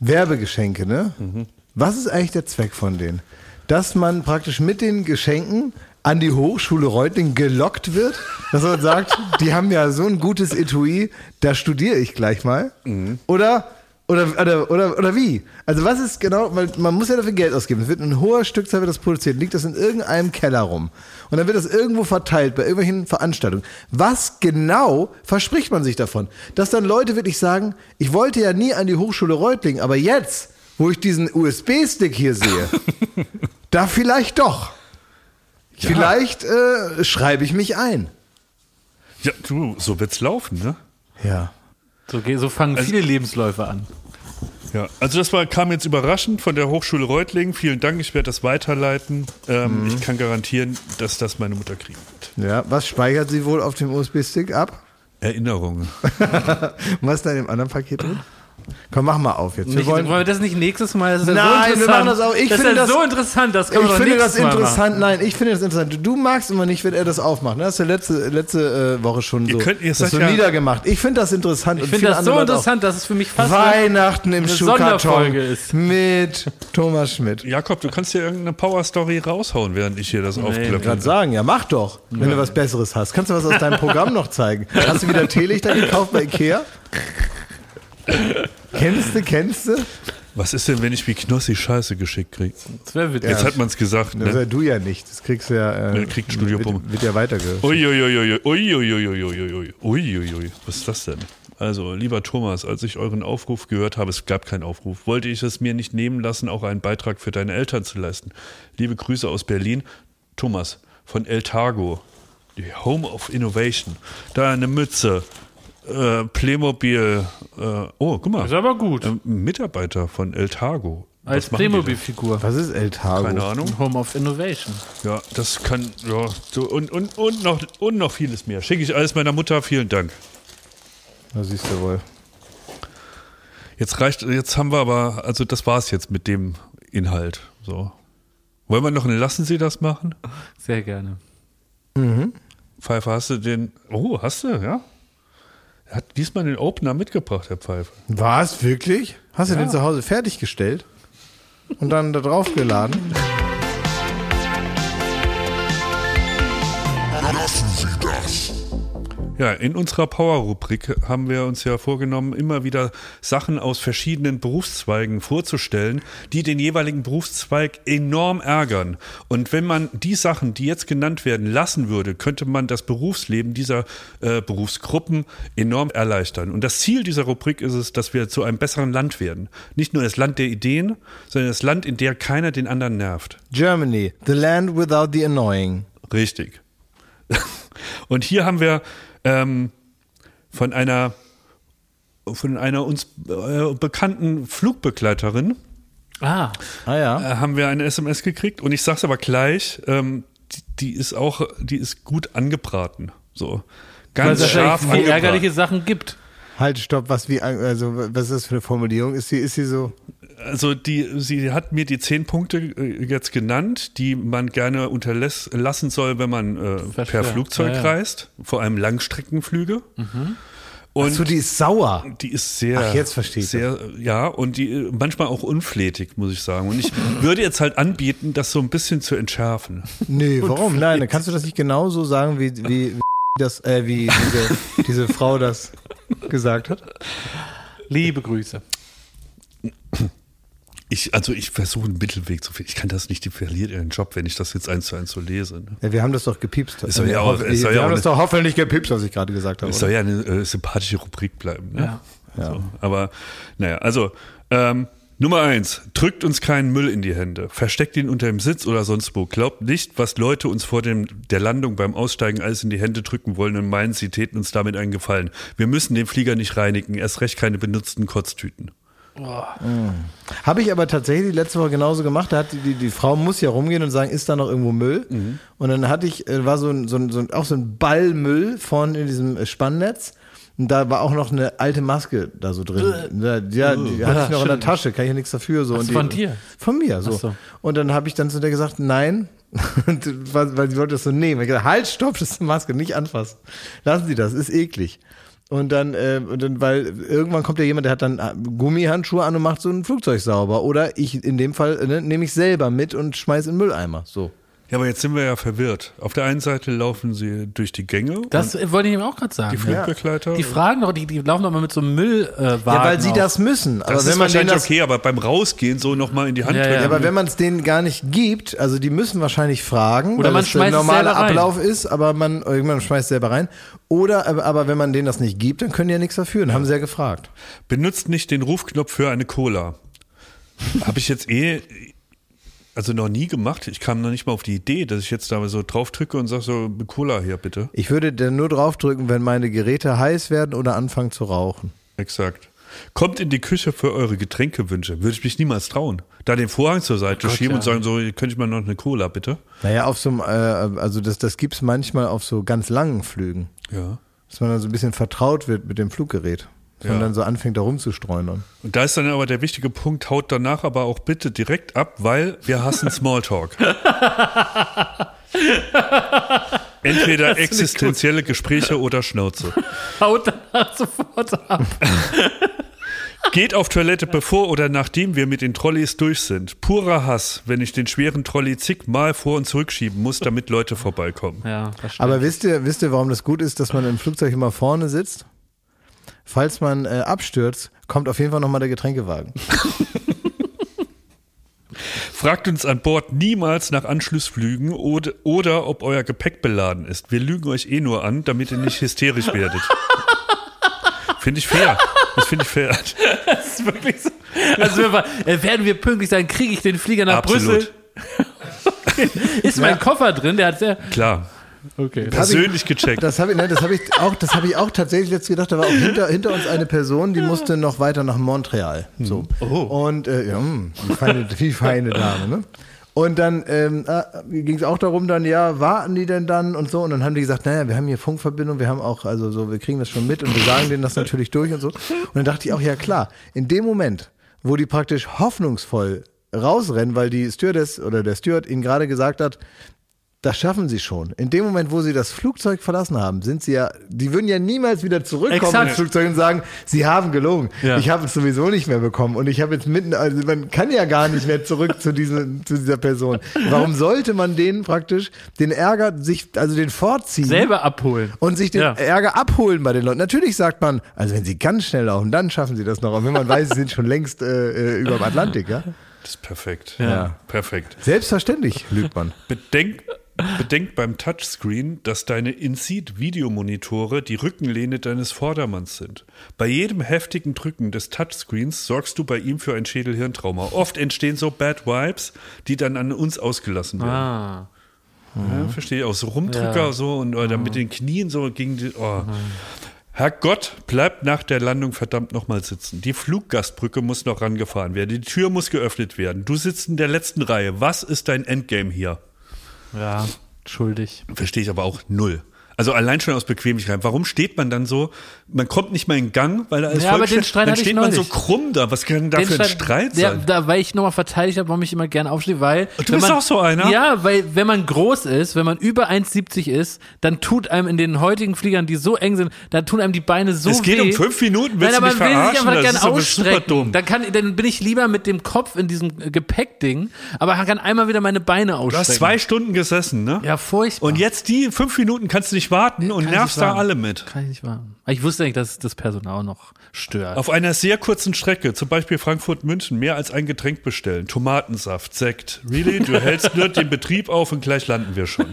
Werbegeschenke, ne? Mhm. Was ist eigentlich der Zweck von denen? Dass man praktisch mit den Geschenken an die Hochschule Reutlingen gelockt wird, dass man sagt, die haben ja so ein gutes Etui, da studiere ich gleich mal. Mhm. Oder, Oder, oder, oder, oder wie? Also was ist genau, weil man muss ja dafür Geld ausgeben. Es wird ein hoher Stückzahl wird das produziert, liegt das in irgendeinem Keller rum. Und dann wird das irgendwo verteilt bei irgendwelchen Veranstaltungen. Was genau verspricht man sich davon? Dass dann Leute wirklich sagen, ich wollte ja nie an die Hochschule Reutlingen, aber jetzt, wo ich diesen USB-Stick hier sehe, da vielleicht doch. Vielleicht äh, schreibe ich mich ein. Ja, du, so wird's laufen, ne? Ja. So, so fangen viele Lebensläufe an. Ja, also das war, kam jetzt überraschend von der Hochschule Reutlingen. Vielen Dank, ich werde das weiterleiten. Ähm, Ich kann garantieren, dass das meine Mutter kriegen wird. Ja, was speichert sie wohl auf dem USB-Stick ab? Erinnerungen. Was ist da in dem anderen Paket drin? Komm, mach mal auf jetzt. Wir Nicht, wollen, wollen, wir das nicht nächstes Mal? Das ist ja Nein, so wir machen das auch. Ich das finde ist ja das- so interessant, das kann ich finde das interessant. Nein, ich finde das interessant. Du magst immer nicht, wenn er das aufmacht. Ne? Das hast du letzte, letzte äh, Woche schon so, könnt- ihr das so ja- niedergemacht. Ich finde das interessant. Ich finde das so interessant, dass es für mich fast Weihnachten im eine Schuhkarton Sonderfolge ist. mit Thomas Schmidt. Jakob, du kannst hier irgendeine Power-Story raushauen, während ich hier das Ich aufklöppe. gerade sagen, ja, mach doch, wenn du was Besseres hast. Kannst du was aus deinem Programm noch zeigen? Hast du wieder Teelichter gekauft bei Ikea? Kennst du, kennst du? Was ist denn, wenn ich wie Knossi Scheiße geschickt kriege? Das wäre witzig. Jetzt hat man es gesagt, Das ne? ja du ja nicht. Das kriegst du ja. Äh, Ja, kriegt Studio Bumm. wird, wird ja weitergehört. Uiuiuiui, uiuiuiui, uiuiui. Was ist das denn? Also, lieber Thomas, als ich euren Aufruf gehört habe, es gab keinen Aufruf, wollte ich es mir nicht nehmen lassen, auch einen Beitrag für deine Eltern zu leisten. Liebe Grüße aus Berlin. Thomas von El Targo, die Home of Innovation. Da eine Mütze, äh, Playmobil. Äh, oh, guck mal. ist aber gut. Ähm, Mitarbeiter von El Targo. Als? Playmobil-Figur. Was ist El Targo? Keine Ahnung. Home of Innovation. Ja, das kann, ja, so, und, und, und, noch, und noch vieles mehr. Schicke ich alles meiner Mutter, vielen Dank. Da siehst du wohl. Jetzt reicht, jetzt haben wir aber, also das war's jetzt mit dem Inhalt. So. Wollen wir noch eine Lassen Sie das machen? Sehr gerne. Pfeiffer, hast du den, oh, hast du, ja? Hat diesmal den Opener mitgebracht, Herr Pfeiffer. Was? Wirklich? Hast du den zu Hause fertiggestellt? Und dann da drauf geladen? Ja, in unserer Power-Rubrik haben wir uns ja vorgenommen, immer wieder Sachen aus verschiedenen Berufszweigen vorzustellen, die den jeweiligen Berufszweig enorm ärgern. Und wenn man die Sachen, die jetzt genannt werden, lassen würde, könnte man das Berufsleben dieser äh, Berufsgruppen enorm erleichtern. Und das Ziel dieser Rubrik ist es, dass wir zu einem besseren Land werden. Nicht nur das Land der Ideen, sondern das Land, in der keiner den anderen nervt. Germany, the land without the annoying. Richtig. Und hier haben wir ähm, von einer von einer uns äh, bekannten Flugbegleiterin Ah, Ah ja. äh, haben wir eine SMS gekriegt und ich sag's aber gleich, ähm, die, die ist auch, die ist gut angebraten, so weil ganz es scharf viele angebraten. ärgerliche Sachen gibt. Halt, stopp, was wie, also, was ist das für eine Formulierung? Ist sie, ist sie so? Also die, sie hat mir die zehn Punkte äh, jetzt genannt, die man gerne unterlassen soll, wenn man äh, per. Flugzeug Ja, ja. reist, vor allem Langstreckenflüge. Und Achso, die ist sauer. Die ist sehr. Ach, jetzt verstehe ich Sehr, ja, und die äh, manchmal auch unflätig, muss ich sagen. Und ich würde jetzt halt anbieten, das so ein bisschen zu entschärfen. Nee, warum? Nein, dann kannst du das nicht genauso sagen, wie, wie, wie das, äh, wie diese, diese Frau das gesagt hat. Liebe Grüße. Ich, also ich versuche einen Mittelweg zu finden. Ich kann das nicht, die verliert ihren Job, wenn ich das jetzt eins zu eins so lese. Ne? Ja, wir haben das doch gepiepst. Es soll ja auch- wir es soll wir ja haben das doch hoffentlich gepiepst, was ich gerade gesagt habe. Es oder? soll ja eine äh, sympathische Rubrik bleiben. Ne? Ja. So, aber naja, also ähm, Nummer eins, drückt uns keinen Müll in die Hände, versteckt ihn unter dem Sitz oder sonst wo. Glaubt nicht, was Leute uns vor dem, der Landung beim Aussteigen alles in die Hände drücken wollen und meinen, sie täten uns damit einen Gefallen. Wir müssen den Flieger nicht reinigen, erst recht keine benutzten Kotztüten. Habe ich aber tatsächlich letzte Woche genauso gemacht. Da hat die, die, die Frau muss ja rumgehen und sagen, ist da noch irgendwo Müll? Und dann hatte ich, äh, war so ein, so ein, so ein, auch so ein Ball Müll vorne in diesem äh, Spannnetz. Und da war auch noch eine alte Maske da so drin. Ja, ja, die hatte ich noch in der Tasche, kann ich ja nichts dafür. So. Ach, Und die, von dir? Von mir, so. So. Und dann habe ich dann zu der gesagt, nein. Und, weil, sie wollte das so nehmen. Ich gesagt, halt, stopp, das ist eine Maske, nicht anfassen. Lassen Sie das, ist eklig. Und dann, äh, und dann, weil irgendwann kommt ja jemand, der hat dann äh, Gummihandschuhe an und macht so ein Flugzeug sauber. Oder ich in dem Fall äh, ne, nehme ich selber mit und schmeiß in den Mülleimer. So. Ja, aber jetzt sind wir ja verwirrt. Auf der einen Seite laufen sie durch die Gänge. Das wollte ich ihm auch gerade sagen. die Flugbegleiter. Die fragen doch, die, die laufen doch mal mit so einem Müllwagen. Äh, Ja, weil sie auf. das müssen. Aber das wenn ist man wahrscheinlich das, okay, aber beim Rausgehen so nochmal in die Hand Ja, drücken. ja, aber wenn man es denen gar nicht gibt, also die müssen wahrscheinlich fragen, Oder weil man das der schmeißt es normale. Ablauf ist, aber man irgendwann schmeißt selber rein. Oder aber, aber wenn man denen das nicht gibt, dann können die ja nichts dafür. Dann haben sie ja gefragt. Benutzt nicht den Rufknopf für eine Cola. Habe ich jetzt eh, also noch nie gemacht. Ich kam noch nicht mal auf die Idee, dass ich jetzt da so drauf drücke und sage so, Cola hier bitte. Ich würde dann nur draufdrücken, wenn meine Geräte heiß werden oder anfangen zu rauchen. Exakt. Kommt in die Küche für eure Getränkewünsche. Würde ich mich niemals trauen. Da den Vorhang zur Seite schieben und sagen so, könnte ich mal noch eine Cola bitte? Naja, auf so einem, äh, also das, das gibt's manchmal auf so ganz langen Flügen. Ja. Dass man dann so ein bisschen vertraut wird mit dem Fluggerät. Man Ja. dann so anfängt, da rumzustreunern. Und da ist dann aber der wichtige Punkt, haut danach aber auch bitte direkt ab, weil wir hassen Smalltalk. Entweder existenzielle Gespräche oder Schnauze. Haut danach sofort ab. Geht auf Toilette bevor oder nachdem wir mit den Trolleys durch sind. Purer Hass, wenn ich den schweren Trolley zigmal vor und zurückschieben muss, damit Leute vorbeikommen. Ja. Aber wisst ihr, wisst ihr, warum das gut ist, dass man im Flugzeug immer vorne sitzt? Falls man äh, abstürzt, kommt auf jeden Fall nochmal der Getränkewagen. Fragt uns an Bord niemals nach Anschlussflügen oder, oder ob euer Gepäck beladen ist. Wir lügen euch eh nur an, damit ihr nicht hysterisch werdet. Finde ich fair. Das finde ich fair. Das ist wirklich so. Also wenn wir, äh, werden wir pünktlich sein, kriege ich den Flieger nach Brüssel. Ist mein Koffer drin, der hat sehr. Klar. Okay. Persönlich gecheckt. Das habe ich, ne, das habe ich auch, das habe ich auch tatsächlich letztens gedacht. Da war auch hinter, hinter uns eine Person, die musste noch weiter nach Montreal. So. Und äh, ja, mh, die feine, die feine Dame, ne? Und dann ähm, äh, ging es auch darum, dann, ja, warten die denn dann und so? Und dann haben die gesagt, naja, wir haben hier Funkverbindung, wir haben auch, also so, wir kriegen das schon mit und wir sagen denen das natürlich durch und so. Und dann dachte ich auch, ja klar, in dem Moment, wo die praktisch hoffnungsvoll rausrennen, weil die Stewardess oder der Steward ihnen gerade gesagt hat, das schaffen sie schon. In dem Moment, wo sie das Flugzeug verlassen haben, sind sie ja, die würden ja niemals wieder zurückkommen Exakt. ins Flugzeug und sagen, sie haben gelogen. Ja. Ich habe es sowieso nicht mehr bekommen und ich habe jetzt mitten, also man kann ja gar nicht mehr zurück zu, diesem, zu dieser Person. Warum sollte man denen praktisch den Ärger sich, also den vorziehen? Selber abholen. und sich den Ja. Ärger abholen bei den Leuten. Natürlich sagt man, also wenn sie ganz schnell laufen, dann schaffen sie das noch. Und wenn man weiß, sie sind schon längst äh, äh, über dem Atlantik, ja? Das ist perfekt. Ja. Perfekt. Selbstverständlich lügt man. Bedenkt, bedenkt beim Touchscreen, dass deine In-Seat-Videomonitore die Rückenlehne deines Vordermanns sind. Bei jedem heftigen Drücken des Touchscreens sorgst du bei ihm für ein Schädelhirntrauma. Oft entstehen so Bad Vibes, die dann an uns ausgelassen werden. Ah. Ja, verstehe ich auch. So Rumdrücker Ja. so und oder mit den Knien so gegen die. Oh. Herrgott, bleibt nach der Landung verdammt nochmal sitzen. Die Fluggastbrücke muss noch rangefahren werden. Die Tür muss geöffnet werden. Du sitzt in der letzten Reihe. Was ist dein Endgame hier? Ja, schuldig. Verstehe ich aber auch null. Also allein schon aus Bequemlichkeit. Warum steht man dann so? Man kommt nicht mal in Gang, weil da ist Ja, aber den. Streit Dann steht man so krumm da. Was kann da Den für ein Streit ja, sein? Da, weil ich nochmal verteidigt habe, warum ich immer gerne aufstehe, weil. Du wenn bist man, auch so einer? Ja, weil wenn man groß ist, wenn man über 1,70 ist, dann tut einem in den heutigen Fliegern, die so eng sind, da tun einem die Beine so Es geht weh. um fünf Minuten, willst Nein, du mich man will sich einfach Das gerne aber super ausstrecken. dumm. Dann, kann, dann bin ich lieber mit dem Kopf in diesem äh, Gepäckding, aber kann einmal wieder meine Beine Du ausstrecken. hast zwei Stunden gesessen, ne? Ja, furchtbar. Und jetzt die fünf Minuten kannst du nicht warten und Kann nervst da alle mit. Kann ich nicht warten. Ich wusste nicht, dass das Personal noch stört. Auf einer sehr kurzen Strecke, zum Beispiel Frankfurt-München, mehr als ein Getränk bestellen. Tomatensaft, Sekt. Really? Du hältst nur den Betrieb auf und gleich landen wir schon.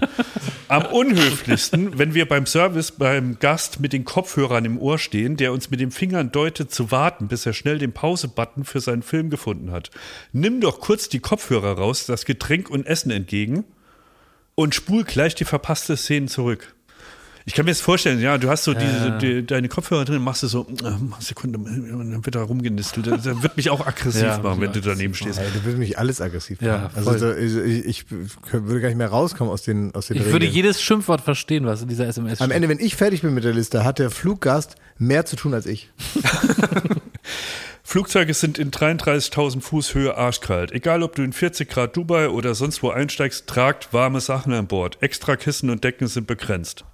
Am unhöflichsten, wenn wir beim Service beim Gast mit den Kopfhörern im Ohr stehen, der uns mit den Fingern deutet zu warten, bis er schnell den Pause-Button für seinen Film gefunden hat. Nimm doch kurz die Kopfhörer raus, das Getränk und Essen entgegen und spul gleich die verpasste Szene zurück. Ich kann mir jetzt vorstellen, ja, du hast so diese, die, deine Kopfhörer drin, machst du so, äh, Sekunde, und dann wird da rumgenistelt. Das das wird mich auch aggressiv Ja, machen, wenn du daneben stehst. Du würdest mich alles aggressiv Ja, machen. Also voll. so, ich, ich würde gar nicht mehr rauskommen aus den, aus den ich würde Regeln. jedes Schimpfwort verstehen, was in dieser SMS Am steht. Ende, wenn ich fertig bin mit der Liste, hat der Fluggast mehr zu tun als ich. Flugzeuge sind in 33.000 Fuß Höhe arschkalt. Egal, ob du in 40 Grad Dubai oder sonst wo einsteigst, tragt warme Sachen an Bord. Extra Kissen und Decken sind begrenzt.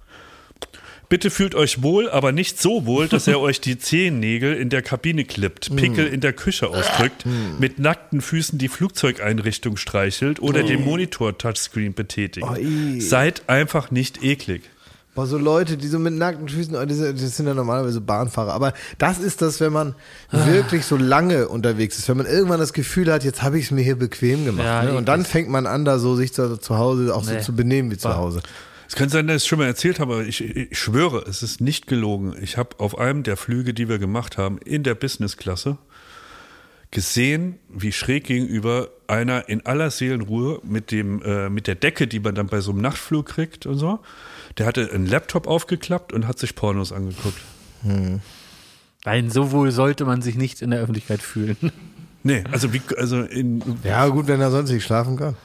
Bitte fühlt euch wohl, aber nicht so wohl, dass er euch die Zehennägel in der Kabine klippt, Pickel in der Küche ausdrückt, mit nackten Füßen die Flugzeugeinrichtung streichelt oder den Monitor-Touchscreen betätigt. Seid einfach nicht eklig. Boah, so Leute, die so mit nackten Füßen, oh, das sind ja normalerweise Bahnfahrer. Aber das ist das, wenn man wirklich so lange unterwegs ist, wenn man irgendwann das Gefühl hat, jetzt habe ich es mir hier bequem gemacht. Ja, ne? Und dann fängt man an, da so sich zu, zu Hause auch so Nee. zu benehmen wie zu Hause. Es könnte sein, dass ich es schon mal erzählt habe, aber ich, ich schwöre, es ist nicht gelogen. Ich habe auf einem der Flüge, die wir gemacht haben, in der Businessklasse gesehen, wie schräg gegenüber einer in aller Seelenruhe mit dem äh, mit der Decke, die man dann bei so einem Nachtflug kriegt und so, der hatte einen Laptop aufgeklappt und hat sich Pornos angeguckt. Nein, so wohl sollte man sich nicht in der Öffentlichkeit fühlen. Nee, also wie also in Ja, gut, wenn er sonst nicht schlafen kann.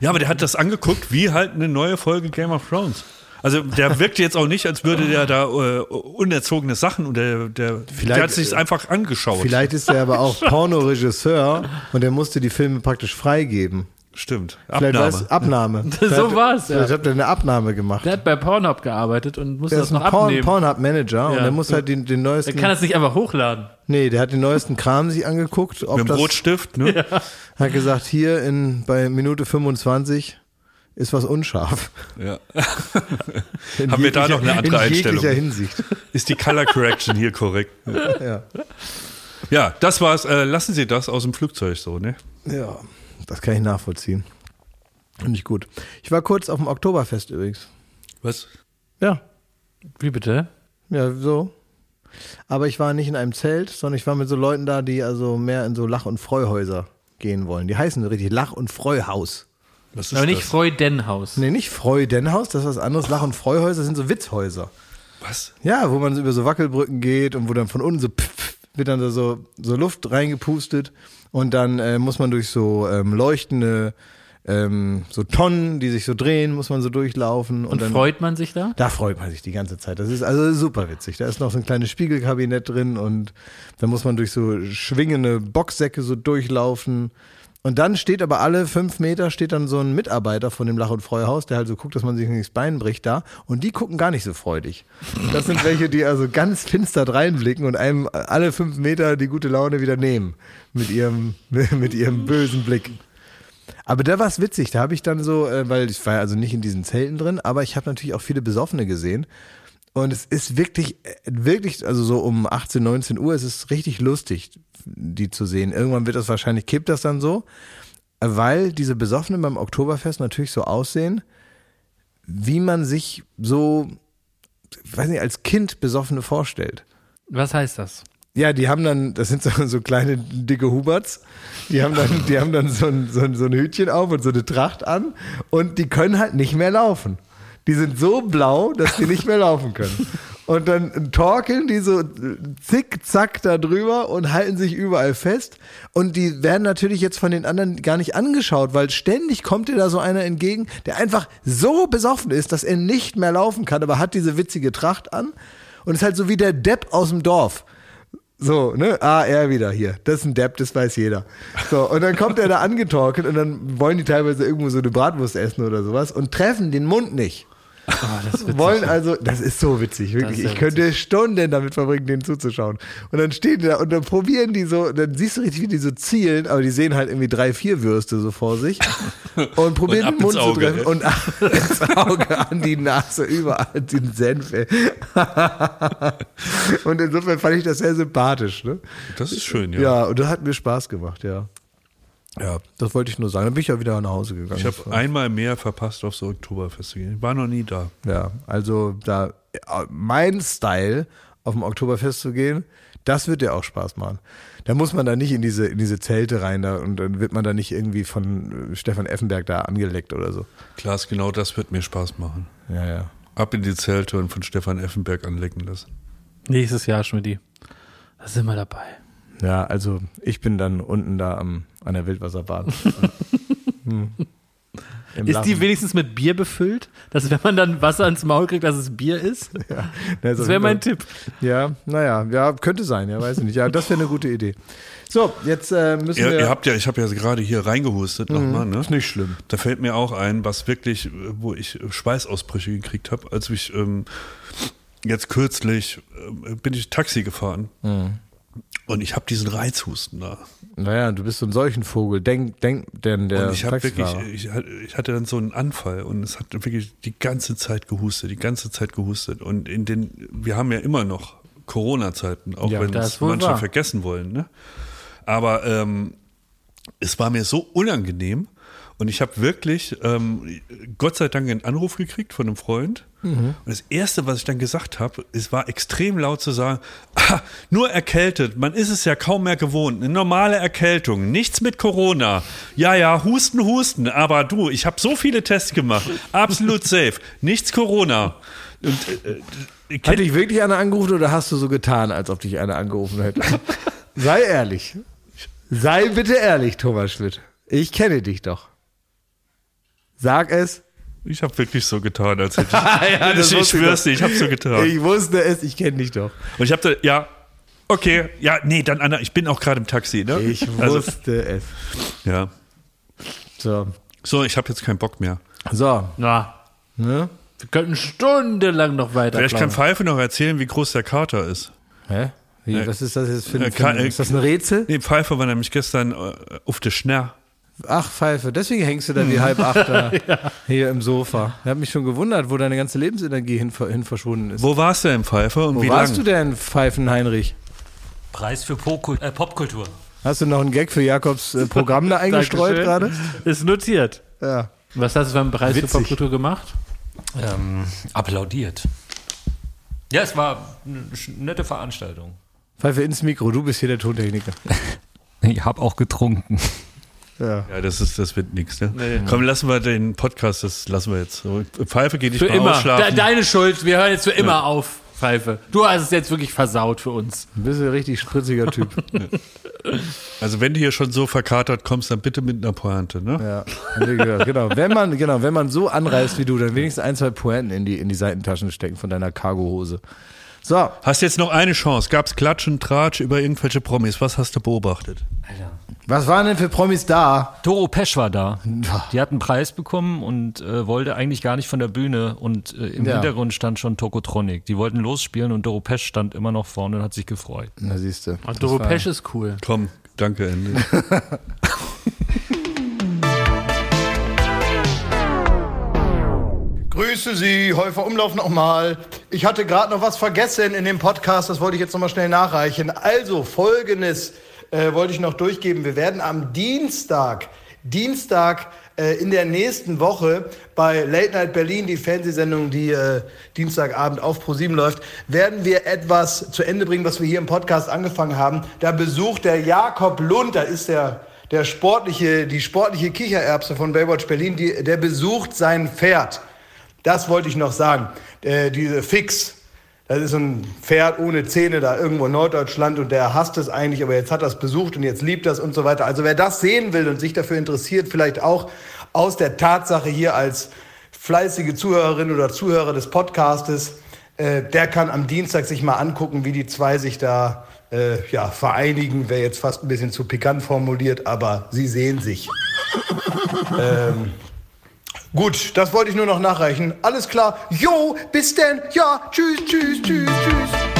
Ja, aber der hat das angeguckt wie halt eine neue Folge Game of Thrones. Also der wirkte jetzt auch nicht, als würde der da äh, unerzogene Sachen und der, der, der Vielleicht- hat sich einfach angeschaut. Vielleicht ist er aber auch Pornoregisseur und er musste die Filme praktisch freigeben. Stimmt. Vielleicht Abnahme. weiß Abnahme. So Vielleicht- war's, ja. Vielleicht habt ihr eine Abnahme gemacht. Der hat bei Pornhub gearbeitet und musste Der das ist ein noch Porn, abnehmen. Pornhub-Manager und Ja. der muss halt den, den Der neuesten. kann das nicht einfach hochladen. nee, der hat den neuesten Kram sich angeguckt. Ob Mit dem das, Rotstift, ne? Hat gesagt, hier in, bei Minute 25 ist was unscharf. Ja. In Haben wir da noch eine andere in Einstellung? jeglicher Hinsicht. Ist die Color Correction hier korrekt? Ja. Ja, das war's. Äh, lassen Sie das aus dem Flugzeug so, ne? ja, das kann ich nachvollziehen. Finde ich gut. Ich war kurz auf dem Oktoberfest übrigens. Was? Ja, Wie bitte? ja, so. Aber ich war nicht in einem Zelt, sondern ich war mit so Leuten da, die also mehr in so Lach- und Freuhäuser gehen wollen. Die heißen richtig Lach- und Freuhaus. Was ist Aber nicht das? Freudenhaus. Nee, nicht Freudenhaus, das ist was anderes. Lach- und Freuhäuser sind so Witzhäuser. Was? Ja, wo man so über so Wackelbrücken geht und wo dann von unten so pff, wird dann da so, so Luft reingepustet und dann äh, muss man durch so ähm, leuchtende ähm, so Tonnen, die sich so drehen, muss man so durchlaufen und, Und dann freut man sich da? da freut man sich die ganze Zeit. Das ist also super witzig. Da ist noch so ein kleines Spiegelkabinett drin und da muss man durch so schwingende Boxsäcke so durchlaufen. Und dann steht aber alle fünf Meter steht dann so ein Mitarbeiter von dem Lach- und Freuhaus, der halt so guckt, dass man sich nicht das Bein bricht da. Und die gucken gar nicht so freudig. Das sind welche, die also ganz finster reinblicken und einem alle fünf Meter die gute Laune wieder nehmen. Mit ihrem, mit ihrem bösen Blick. Aber da war es witzig, da habe ich dann so, äh, weil ich war also nicht in diesen Zelten drin, aber ich habe natürlich auch viele Besoffene gesehen. Und es ist wirklich, äh, wirklich, also so um 18, 19 Uhr, es ist richtig lustig, die zu sehen. Irgendwann wird das wahrscheinlich, kippt das dann so, weil diese Besoffenen beim Oktoberfest natürlich so aussehen, wie man sich so, weiß nicht, als Kind Besoffene vorstellt. Was heißt das? Ja, die haben dann, das sind so, so kleine dicke Huberts, die haben dann, die haben dann so ein, so, ein, so ein Hütchen auf und so eine Tracht an und die können halt nicht mehr laufen. Die sind so blau, dass die nicht mehr laufen können. Und dann torkeln die so zickzack da drüber und halten sich überall fest. Und die werden natürlich jetzt von den anderen gar nicht angeschaut, weil ständig kommt dir da so einer entgegen, der einfach so besoffen ist, dass er nicht mehr laufen kann, aber hat diese witzige Tracht an und ist halt so wie der Depp aus dem Dorf. So, ne? Ah, er wieder hier. Das ist ein Depp, das weiß jeder. So, und dann kommt er da angetorkelt und dann wollen die teilweise irgendwo so eine Bratwurst essen oder sowas und treffen den Mund nicht. Oh, Wollen also, das ist so witzig, wirklich. Ich könnte Stunden damit verbringen, denen zuzuschauen. Und dann stehen die da und dann probieren die so, dann siehst du richtig, wie die so zielen, aber die sehen halt irgendwie drei, vier Würste so vor sich und probieren ab den Mund zu Auge, treffen ey. und ins Auge, an die Nase, überall den Senf. ey. und insofern fand ich das sehr sympathisch, ne? Das ist schön, ja. Ja, und das hat mir Spaß gemacht, ja. Ja, das wollte ich nur sagen. Dann bin ich ja wieder nach Hause gegangen. Ich habe einmal mehr verpasst, auf so Oktoberfest zu gehen. Ich war noch nie da. Ja, also da mein Style auf dem Oktoberfest zu gehen, das wird dir auch Spaß machen. Da muss man da nicht in diese in diese Zelte rein da und dann wird man da nicht irgendwie von äh, Stefan Effenberg da angeleckt oder so. Klaas, genau das wird mir Spaß machen. Ja, ja. Ab in die Zelte und von Stefan Effenberg anlecken lassen. Nächstes Jahr, Schmidti. Da sind wir dabei. Ja, also ich bin dann unten da am an der Wildwasserbahn. hm. Ist die wenigstens mit Bier befüllt? Dass wenn man dann Wasser ins Maul kriegt, dass es Bier ist? Ja, Das wäre mein Tipp. Ja, naja, ja, könnte sein, ja, weiß ich nicht. Ja, das wäre eine gute Idee. So, jetzt äh, müssen Ihr, wir. ihr habt ja, ich habe ja gerade hier reingehustet nochmal, ne? ist nicht schlimm. Da fällt mir auch ein, was wirklich, wo ich Schweißausbrüche gekriegt habe, als ich ähm, jetzt kürzlich äh, bin ich Taxi gefahren Mhm. und ich habe diesen Reizhusten da. Naja, du bist so ein solchen Vogel. Denk, denk, denn der und ich habe wirklich, ich, hatte- ich hatte dann so einen Anfall und es hat wirklich die ganze Zeit gehustet, die ganze Zeit gehustet. Und in den, wir haben ja immer noch Corona-Zeiten, auch Ja, wenn es manche wahr. vergessen wollen. Ne? Aber ähm, es war mir so unangenehm und ich habe wirklich, ähm, Gott sei Dank, einen Anruf gekriegt von einem Freund. Und das Erste, was ich dann gesagt habe, es war extrem laut zu sagen, ah, nur erkältet, man ist es ja kaum mehr gewohnt, eine normale Erkältung, nichts mit Corona. Ja, ja, Husten, Husten, aber du, ich habe so viele Tests gemacht, absolut safe, nichts Corona. Und äh, äh, Hat dich wirklich einer angerufen oder hast du so getan, als ob dich einer angerufen hätte? Sei ehrlich. Sei bitte ehrlich, Thomas Schmidt. Ich kenne dich doch. Sag es. ich habe wirklich so getan, als hätte ich, ja, das ich, ich schwör's dir, ich habe so getan. Ich wusste es, ich kenne dich doch. Und ich habe da, ja, okay, ja, nee, dann Anna, ich bin auch gerade im Taxi, ne? Ich Also, wusste es. ja. So. So, ich habe jetzt keinen Bock mehr. So. Na, Ne? wir könnten stundenlang noch weiter. Vielleicht kann. Pfeife noch erzählen, wie groß der Kater ist. Hä? Wie, Äh, was ist das jetzt für äh, ein, für Ka- ein äh, Ist das ein Rätsel? Nee, Pfeife war nämlich gestern äh, auf der Schnär. Ach, Pfeife, deswegen hängst du da wie halb acht da hier im Sofa. Ich habe mich schon gewundert, wo deine ganze Lebensenergie hin, hin verschwunden ist. Wo warst du denn, Pfeife? Und Wo wie warst lang? du denn, Pfeifen Heinrich? Preis für äh, Popkultur. Hast du noch einen Gag für Jakobs äh, Programm da eingestreut gerade? Ist notiert. Ja. Was hast du beim Preis Witzig. für Popkultur gemacht? Ähm, applaudiert. Ja, es war eine nette Veranstaltung. Pfeife ins Mikro, du bist hier der Tontechniker. Ich habe auch getrunken. Ja. Ja, das ist, das wird nichts, ne? Nee. Komm, lassen wir den Podcast, das lassen wir jetzt. So, Pfeife geht nicht Für mal immer. De ausschlafen. deine Schuld. Wir hören jetzt für immer auf, Pfeife. Du hast es jetzt wirklich versaut für uns. Du bist ein richtig spritziger Typ. Also wenn du hier schon so verkatert kommst, dann bitte mit einer Pointe, ne? Ja, genau. Wenn man, genau, wenn man so anreißt wie du, dann wenigstens ein, zwei Pointen in die, in die Seitentaschen stecken von deiner Cargohose. So, Hast jetzt noch eine Chance. Gab's Klatschen, Tratsch über irgendwelche Promis? Was hast du beobachtet? Was waren denn für Promis da? Doro Pesch war da. Die hat einen Preis bekommen und äh, wollte eigentlich gar nicht von der Bühne. Und äh, im Ja. Hintergrund stand schon Tokotronic. Die wollten losspielen und Doro Pesch stand immer noch vorne und hat sich gefreut. Na, siehst du. Und Doro Pesch ist cool. Komm, danke, Ende. Grüße Sie, Häufer Umlauf nochmal. Ich hatte gerade noch was vergessen in dem Podcast, das wollte ich jetzt nochmal schnell nachreichen. Also, folgendes äh, wollte ich noch durchgeben. Wir werden am Dienstag, Dienstag äh, in der nächsten Woche bei Late Night Berlin, die Fernsehsendung, die äh, Dienstagabend auf Pro7 läuft, werden wir etwas zu Ende bringen, was wir hier im Podcast angefangen haben. Da besucht der Jakob Lund, da ist der der sportliche, die sportliche Kichererbse von Baywatch Berlin, die, der besucht sein Pferd. Das wollte ich noch sagen. Äh, diese Fix, das ist ein Pferd ohne Zähne da irgendwo in Norddeutschland und der hasst es eigentlich, aber jetzt hat er es besucht und jetzt liebt das und so weiter. Also wer das sehen will und sich dafür interessiert, vielleicht auch aus der Tatsache hier als fleißige Zuhörerin oder Zuhörer des Podcastes, äh, der kann am Dienstag sich mal angucken, wie die zwei sich da äh, ja, vereinigen. Wäre jetzt fast ein bisschen zu pikant formuliert, aber sie sehen sich. ähm, Gut, das wollte ich nur noch nachreichen. Alles klar. Jo, bis denn. Ja, tschüss, tschüss, tschüss, tschüss.